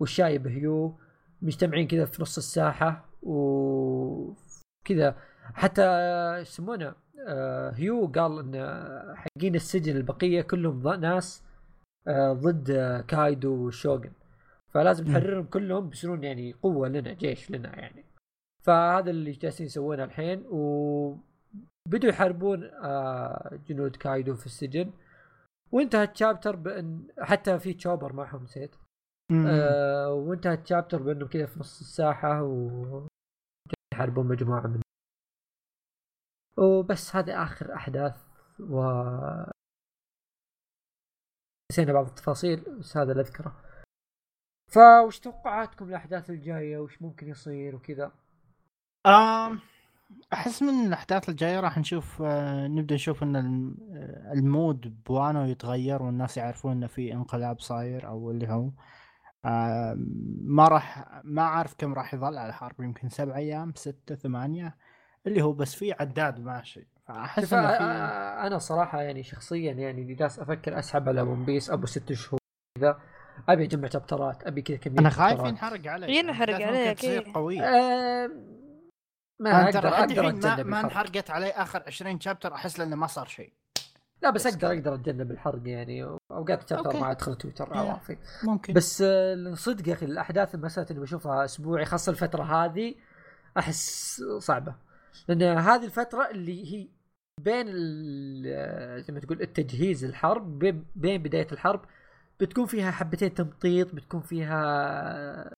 والشايب هيو مجتمعين كذا في نص الساحة وكذا حتى يسمونه؟ هيو قال إن حقين السجن البقية كلهم ناس آه، ضد كايدو وشوغن. فلازم نحررهم كلهم بيصيرون يعني قوة لنا جيش لنا يعني. فهذا اللي جالسين يسوونه الحين وبدوا يحاربون آه، جنود كايدو في السجن. وانتهى التشابتر بأن حتى في تشوبر معهم نسيت. آه وانتهى التشابتر بأنهم كذا في نص الساحة و يحاربون مجموعة من وبس هذا آخر أحداث و نسينا بعض التفاصيل بس هذا اللي أذكره. فوش توقعاتكم الاحداث الجاية؟ وش ممكن يصير وكذا؟ آم أحس من الأحداث الجاية راح نشوف آه نبدأ نشوف إن آه، ال mood بوانو يتغير والناس يعرفون إنه في انقلاب صاير أو اللي هو. ما راح ما أعرف كم راح يظل على الحرب يمكن سبع أيام ستة ثمانية. اللي هو بس في عداد ماشي فأحس في... أنا صراحة يعني شخصيا يعني جالس أفكر أسحب على ون بيس أبو ست شهور كذا أبي أجمع شابترات أبي كذا كمية أنا خايف ينحرق علي ينحرق عليك تصير قوية أه ما أقدر أقدر أتجنب ما انحرقت علي آخر 20 شابتر أحس لأنه ما صار شيء. لا بس, أقدر أقدر أتجنب الحرق يعني. أوقات شابتر ما أدخل تويتر عوافي ممكن. بس صدق يا أخي الأحداث مساله اللي بشوفها أسبوعي خاصة الفترة هذه أحس صعبة. لأن هذه الفترة اللي هي بين زي ما تقول التجهيز الحرب بين بداية الحرب بتكون فيها حبتين تمطيط بتكون فيها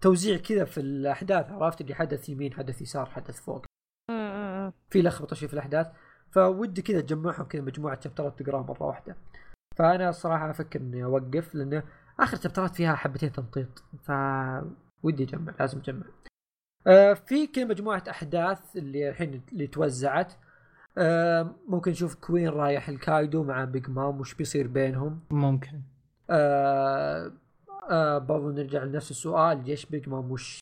توزيع كذا في الأحداث عرفت؟ اللي حدث يمين حدث يسار حدث فوق. في لخبطة شيء في الأحداث. فودي كذا تجمعهم كذا مجموعة شابترات تقراها مرة واحدة. فأنا الصراحه أفكر إني أوقف لأنه آخر شابترات فيها حبتين تمطيط. ف ودي أجمع لازم أجمع. في كذا مجموعة أحداث اللي الحين اللي توزعت. آه ممكن نشوف كوين رايح الكايدو مع بيج مام وش بيصير بينهم؟ ممكن. آه آه برضو نرجع لنفس السؤال جيش بيج مام وش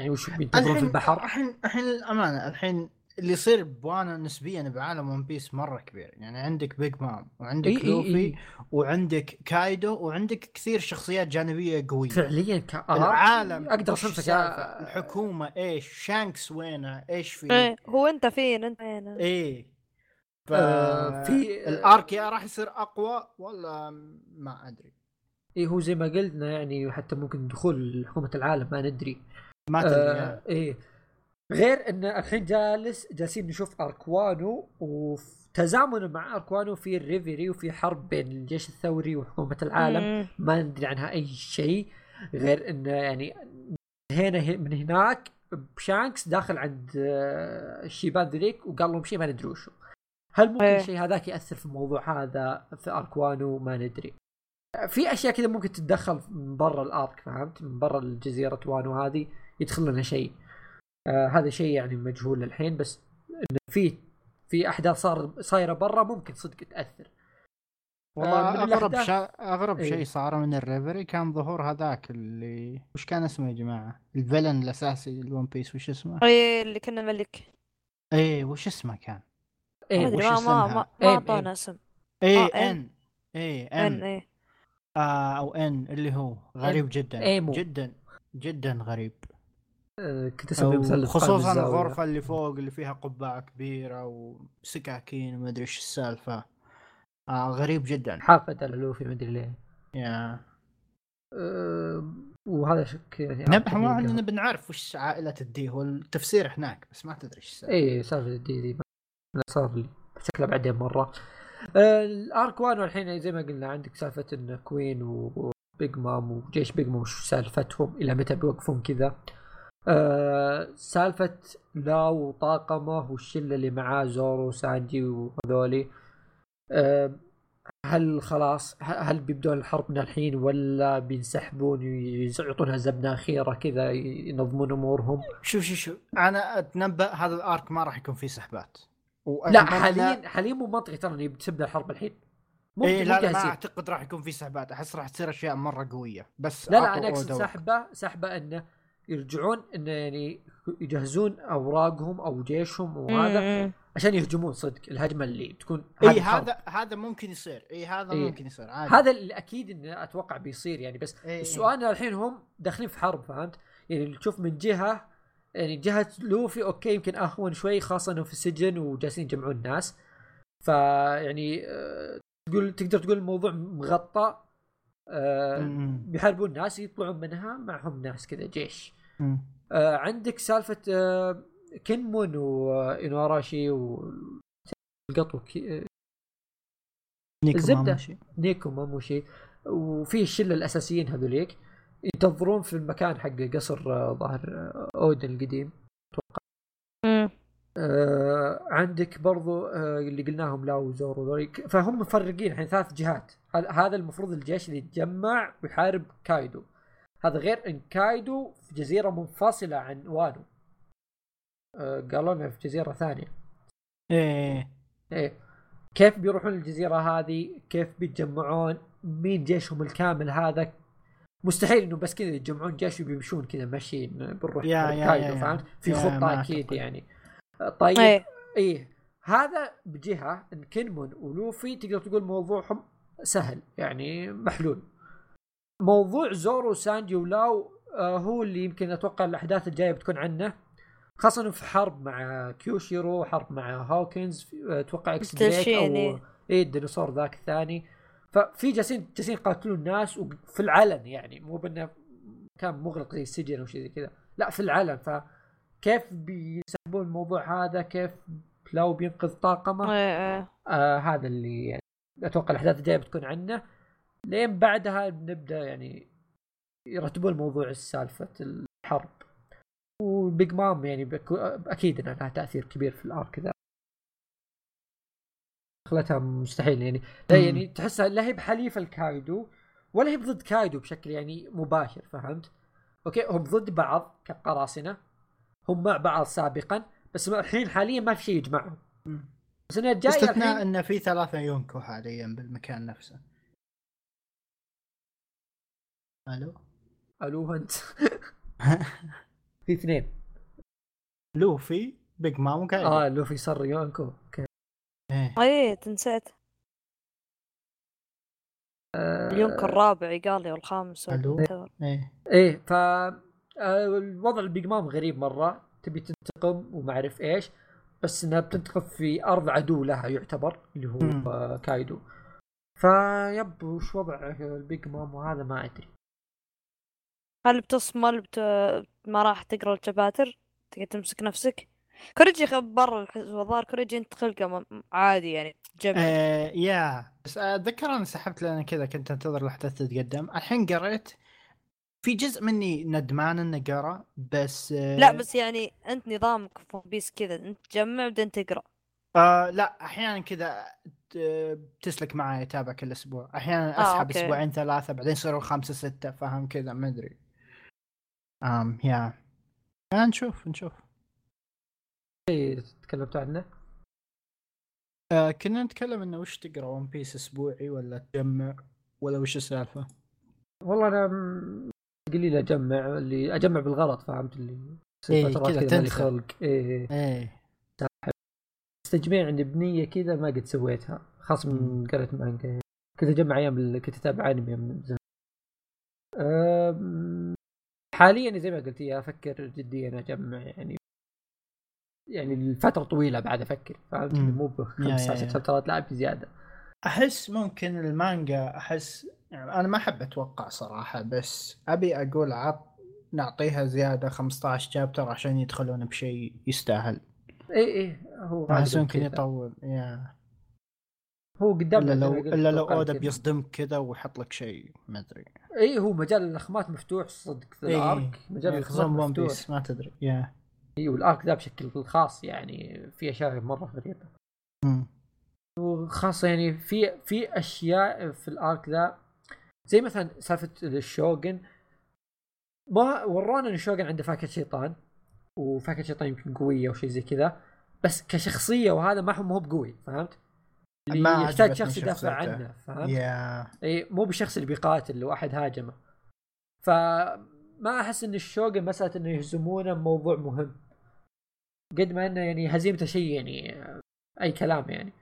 يعني وش بينتظرون في البحر؟ الحين الحين الأمانة الحين اللي يصير بوانو نسبيا بعالم ون بيس مرة كبير. يعني عندك بيج مام وعندك إيه لوفي إيه وعندك كايدو وعندك كثير شخصيات جانبية قوية. فعليا كأرض العالم أقدر اصنفك الحكومة إيش؟ شانكس وينه؟ إيش في إيه هو أنت فين؟ أنت هنا إيه. ف... آه في ال arc يا راح يصير أقوى؟ ولا ما أدري. إيه هو زي ما قلنا يعني حتى ممكن دخول حكومة العالم ما ندري. ما تدري آه إيه غير إن الحين جالس جالسين نشوف أركوانو وتزامن مع arc وانو في الريفيري وفي حرب بين الجيش الثوري وحكومة العالم. ما ندري عنها أي شيء غير انه يعني هنا من هناك بشانكس داخل عند آه، الشيبان ذيك وقال لهم شيء ما ندري وشو. هل ممكن إيه. الشيء هذاك يأثر في الموضوع هذا في أركوانو؟ ما ندري. في أشياء كذا ممكن تتدخل من برا الأرك فهمت؟ من برا الجزيرة وانو هذه يدخل لنا شيء. آه هذا شيء يعني مجهول الحين بس إنه في في أحداث صار صايرة برا ممكن صدق تأثر. والله آه أغرب شا... أغرب إيه. شيء صار من الريفري كان ظهور هذاك اللي وش كان اسمه يا جماعة؟ ال villain الأساسي الون بيس وش اسمه؟ اي اللي كنا ملك اي وش اسمه كان؟ إيه. وش ما ما ما ما اعطانا اسم. اي إن. اي إن. اي أو إن اللي هو غريب جدا. إيمو. جدا جدا غريب. آه، كنت أسوي مثلث خصوصا الغرفة اللي فوق اللي فيها قبعة كبيرة وسكاكين وما أدري إيش السالفة. آه غريب جدا. حاقد على لوفي ما أدري ليه. يا. أه وهذا شك يعني نبح ما نبي نعرف وش عائلة ال D هو التفسير هناك بس ما تدري إيش اي سالفة ال D دي صار لي. شكله بعدين مرة. آه ال arc وانو الحين زي ما قلنا عندك سالفة إن كوين وبيج مام وجيش بيج مام وش سالفتهم؟ إلى متى بيوقفون كذا؟ آه سالفة لاو وطاقمه والشلة اللي معاه زورو وسانجي وهذولي. آه هل خلاص هل بيبدون الحرب من الحين ولا بينسحبون يعطونها زبنه اخيره كذا ينظمون أمورهم؟ شوف شوف شوف. أنا أتنبأ هذا الأرك ما راح يكون فيه سحبات. لا حاليا حاليا مو منطقي ترى اني بتبدا الحرب الحين. ممكن إيه لا, لا ما أعتقد راح يكون في سحبات. أحس راح تصير أشياء مرة قوية. بس لا لا أنا أقصد سحبه سحبة إنه يرجعون انه يعني يجهزون أوراقهم أو جيشهم وهذا عشان يهجمون صدق الهجمة اللي تكون اي هذا هذا ممكن يصير. اي هذا إيه. ممكن يصير عادي. هذا اللي أكيد انه أتوقع بيصير يعني بس إيه السؤال الحين هم داخلين في حرب فهمت؟ يعني تشوف من جهة يعني جهة لوفي أوكي يمكن أهون شوي خاصة انه في السجن وجالسين يجمعون الناس. فيعني آه، تقول تقدر تقول الموضوع مغطى؟ بيحاربون ناس يطلعون منها معهم ناس كذا جيش. آه عندك سالفة آه كينيمون وانوراشي و القطو كي... نيكو الزبدة. نيكو ماموشي. وفي الشلة الأساسيين هذوليك ينتظرون في المكان حق قصر آه، ظهر آه، أودن القديم. أتوقع آه عندك برضو آه اللي قلناهم لاو وزورو فهم مفرقين الحين ثلاث جهات. هذا المفروض الجيش اللي يتجمع ويحارب كايدو. هذا غير إن كايدو في جزيرة منفصلة عن وانو آه قالوا لنا في جزيرة ثانية. إيه. إيه. كيف بيروحون الجزيرة هذه؟ كيف بيتجمعون؟ مين جيشهم الكامل هذا؟ مستحيل إنه بس كذا يتجمعون جيش وبيمشون كذا ماشيين بنروح كايدو فهمت؟ في خطة أكيد يعني. طيب. إيه, إيه. هذا بجهة إن كينمون ولوفي تقدر تقول موضوعهم سهل يعني محلول. موضوع زورو وسانجي ولاو آه هو اللي يمكن أتوقع الأحداث الجاية بتكون عنه خاصة في حرب مع كيوشيرو حرب مع هوكنز آه، أتوقع إكس دريك أو اي الديناصور ذاك الثاني. ففي جالسين جالسين يقاتلون الناس وفي العلن يعني مو بأنه كان مغلق زي السجن أو شيء زي كذا. لا في العلن. فكيف بيسحبون الموضوع هذا؟ كيف لاو بينقذ طاقمه؟ إيه، إيه. آه هذا اللي يعني أتوقع الأحداث الجاية بتكون عنه. لين بعدها بنبدا يعني يرتبون موضوع سالفه الحرب. وبيج مام يعني أكيد انها لها تأثير كبير في ال arc ذا خلتها مستحيل يعني. لا يعني تحسها لا هي بحليف الكايدو ولا هي ضد كايدو بشكل يعني مباشر فهمت؟ okay هم ضد بعض كقراصنة. هم مع بعض سابقا بس الحين حاليا ما في شيء يجمعهم. بس إنه جاي استثناء إنه في ثلاثة يونكو حاليا بالمكان نفسه. ألو؟ ألو أنت. في اثنين. لوفي بيج مام وكايدو آه لوفي صار يونكو. okay. إيه. إيه تنسيت. آه. اليونكو الرابع قال لي والخامس إيه. إيه ف الوضع البيج مام غريب مرة. تبي تنتقم وما أعرف إيش بس إنها بتنتقم في أرض عدو لها يعتبر اللي هو مم. كايدو. فيب وش وضع البيج مام؟ وهذا ما أدري. هل بتصمل؟ بت... ما راح تقرأ الشباتر؟ تقدر تمسك نفسك؟ كوريجي برا الظاهر كوريجي أنت خلقه عادي يعني جميل. آه يا. بس أتذكر أنا سحبت لأن كذا كنت أنتظر الاحداث تتقدم. الحين قريت في جزء مني ندمان إنه قرأ بس آه لا بس يعني أنت نظامك في بيس كذا أنت تجمع بعدين تقرأ. آه لا أحيانا كذا تسلك معي أتابع كل أسبوع. أحيانا أسحب آه، أسبوعين ثلاثة بعدين يصيروا خمسة ستة فاهم كذا ما أدري. آم يا. آه نشوف نشوف. إيه تكلمت عنه. آه كنا نتكلم إنه وش تقرأ ون بيس أسبوعي ولا تجمع؟ ولا وش السالفة؟ والله أنا قليل اجمع اللي اجمع بالغلط فهمت اللي؟ إيه كذا تدخل إيه إيه. تجميع عندي بنية كذا ما قد سويتها خاص من قريت مانجا كنت أجمع أيام كنت أتابع أنمي من زمان. حاليا زي ما قلت يا أفكر جديا أجمع يعني يعني الفترة طويلة بعد أفكر فهمت مو بخمس ست شابترات لا بزيادة. أحس ممكن المانجا أحس يعني أنا ما أحب أتوقع صراحة بس أبي أقول عط نعطيها زيادة 15 chapter عشان يدخلون بشيء يستاهل. اي اي هو احس ممكن يطول يا. هو قدام إلا لو إلا لو اودا بيصدمك كذا. ويحط لك شيء ما أدري. اي هو مجال الاخمات مفتوح صدق في ال arc مجال الاخمات مفتوح. ما تدري يا. أيوه ال arc ذا بشكل خاص يعني في أشياء مرة غريبة. وخاصة يعني في في أشياء في الأرك ذا زي مثلا سالفة الشوغن ما ورونا إن الشوغن عنده فاكهة شيطان وفاكهة شيطان يمكن قوية أو شيء زي كذا بس كشخصية وهذا ما هو بقوي فهمت؟ اللي ما يحتاج شخص يدافع عنه فهمت؟ yeah. إي مو بالشخص اللي بيقاتل لو أحد هاجمه فما ما أحس إن الشوغن مسألة إنه يهزمونه موضوع مهم قد ما إنه يعني هزيمته شيء يعني أي كلام يعني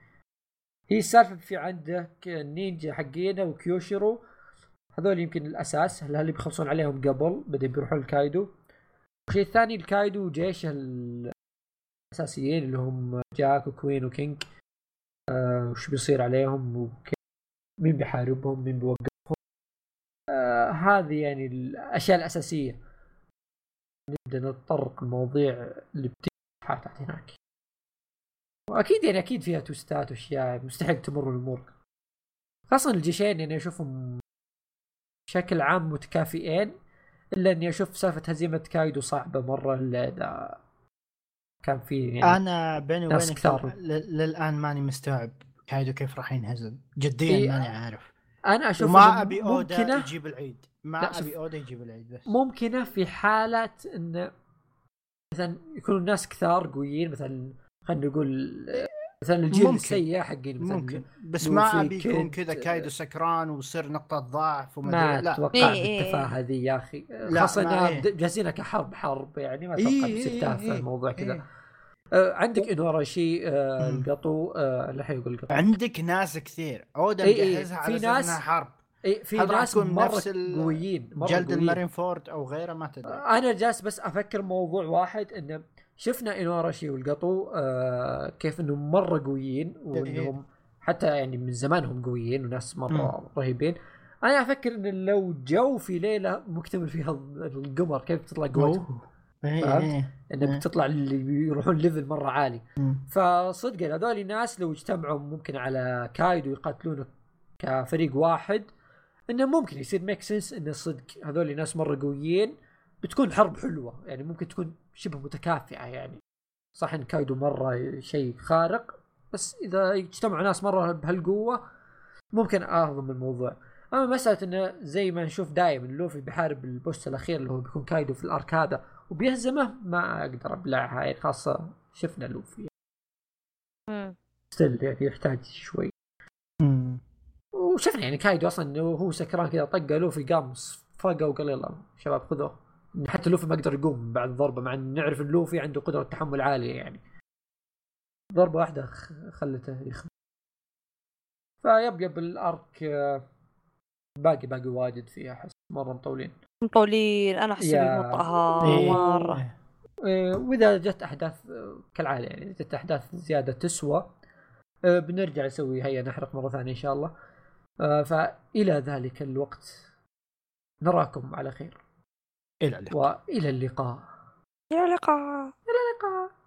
هي السالفة في عندك النينجا حقينا وكيوشيرو هذول يمكن الأساس. اللي بيخلصون عليهم قبل بعدين بيروحون الكايدو؟ الشيء الثاني الكايدو وجيش الأساسيين اللي هم جاك وكوين وكينج آه وش بيصير عليهم؟ وكيف مين بيحاربهم؟ مين بيوقفهم؟ آه هذه يعني الأشياء الأساسية. نبدأ نتطرق المواضيع اللي بتيجي تحت هناك. وأكيد يعني أكيد فيها توستات وأشياء مستحيل تمر الأمور. خاصة الجيشين يعني أشوفهم بشكل عام متكافئين إلا إني أشوف سالفة هزيمة كايدو صعبة مرة الا اذا كان في يعني أنا بيني وبينك للآن ماني مستوعب كايدو كيف راح ينهزم. جديا إيه ماني عارف. أنا أشوف ما أبي أودا ممكنة... يجيب العيد. ما أبي أودا يجيب العيد بس. ممكنة في حالة انه مثلا يكونوا الناس كثار قويين مثلا خلينا نقول مثلا الجيل السيء حقين مثلا ممكن. بس ما أبي يكون كذا كايدو سكران ويصير نقطة ضعف وما ما لا. أتوقع إيه بالتفاهة ذي يا أخي. خاصة انها إيه. جاهزينها كحرب حرب يعني ما أتوقع إيه بتصير تافه إيه الموضوع كذا. إيه آه عندك انوراشي آه القطو آه الحين يقول القطو. عندك ناس كثير. أودا إيه مجهزها على ناس حرب اي في ناس مرة قويين جلد المارين فورد أو غيره؟ ما تدري. أنا جالس بس أفكر موضوع واحد إنه شفنا انوراشي والقطو آه كيف إنهم مرة قويين وإنهم حتى يعني من زمان هم قويين وناس مرة رهيبين. أنا أفكر إن لو جو في ليلة مكتمل فيها القمر كيف بتطلع قوتهم؟ إيه، إيه، انه إيه. بتطلع اللي يروحون level مرة عالي. فصدق هذول الناس لو اجتمعوا ممكن على كايدو يقاتلونه كفريق واحد إنه ممكن يصير make sense انه صدق هذول ناس مرة قويين بتكون حرب حلوة. يعني ممكن تكون شبه متكافئة يعني. صح إن كايدو مرة شيء خارق بس إذا اجتمعوا ناس مرة بهالقوة ممكن أهضم الموضوع. أما مسألة إنه زي ما نشوف دائما لوفي بيحارب ال boss الأخير اللي هو بيكون كايدو في ال arc هذا وبيهزمه ما أقدر ابلعها يعني خاصة شفنا لوفي. still يعني يحتاج شوي. وشفنا يعني كايدو أصلا هو سكران كذا طقه لوفي قام فاقه وقال يلا شباب خذوه. حتى لوفي ما قدر يقوم بعد ضربة مع ان نعرف إن لوفي عنده قدرة تحمل عالية يعني. ضربة واحدة خلته يخبط ف yep yep ال arc آه، باقي باقي واجد فيها أحس مرة مطولين. مطولين أنا أحس بمطها إيه. مرة. إيه وإذا جت أحداث آه، كالعادة يعني جت أحداث زيادة تسوى آه، بنرجع نسوي هيا نحرق مرة ثانية إن شاء الله. فإلى ذلك الوقت. نراكم على خير. إلى اللقاء. وإلى اللقاء. إلى اللقاء. إلى اللقاء.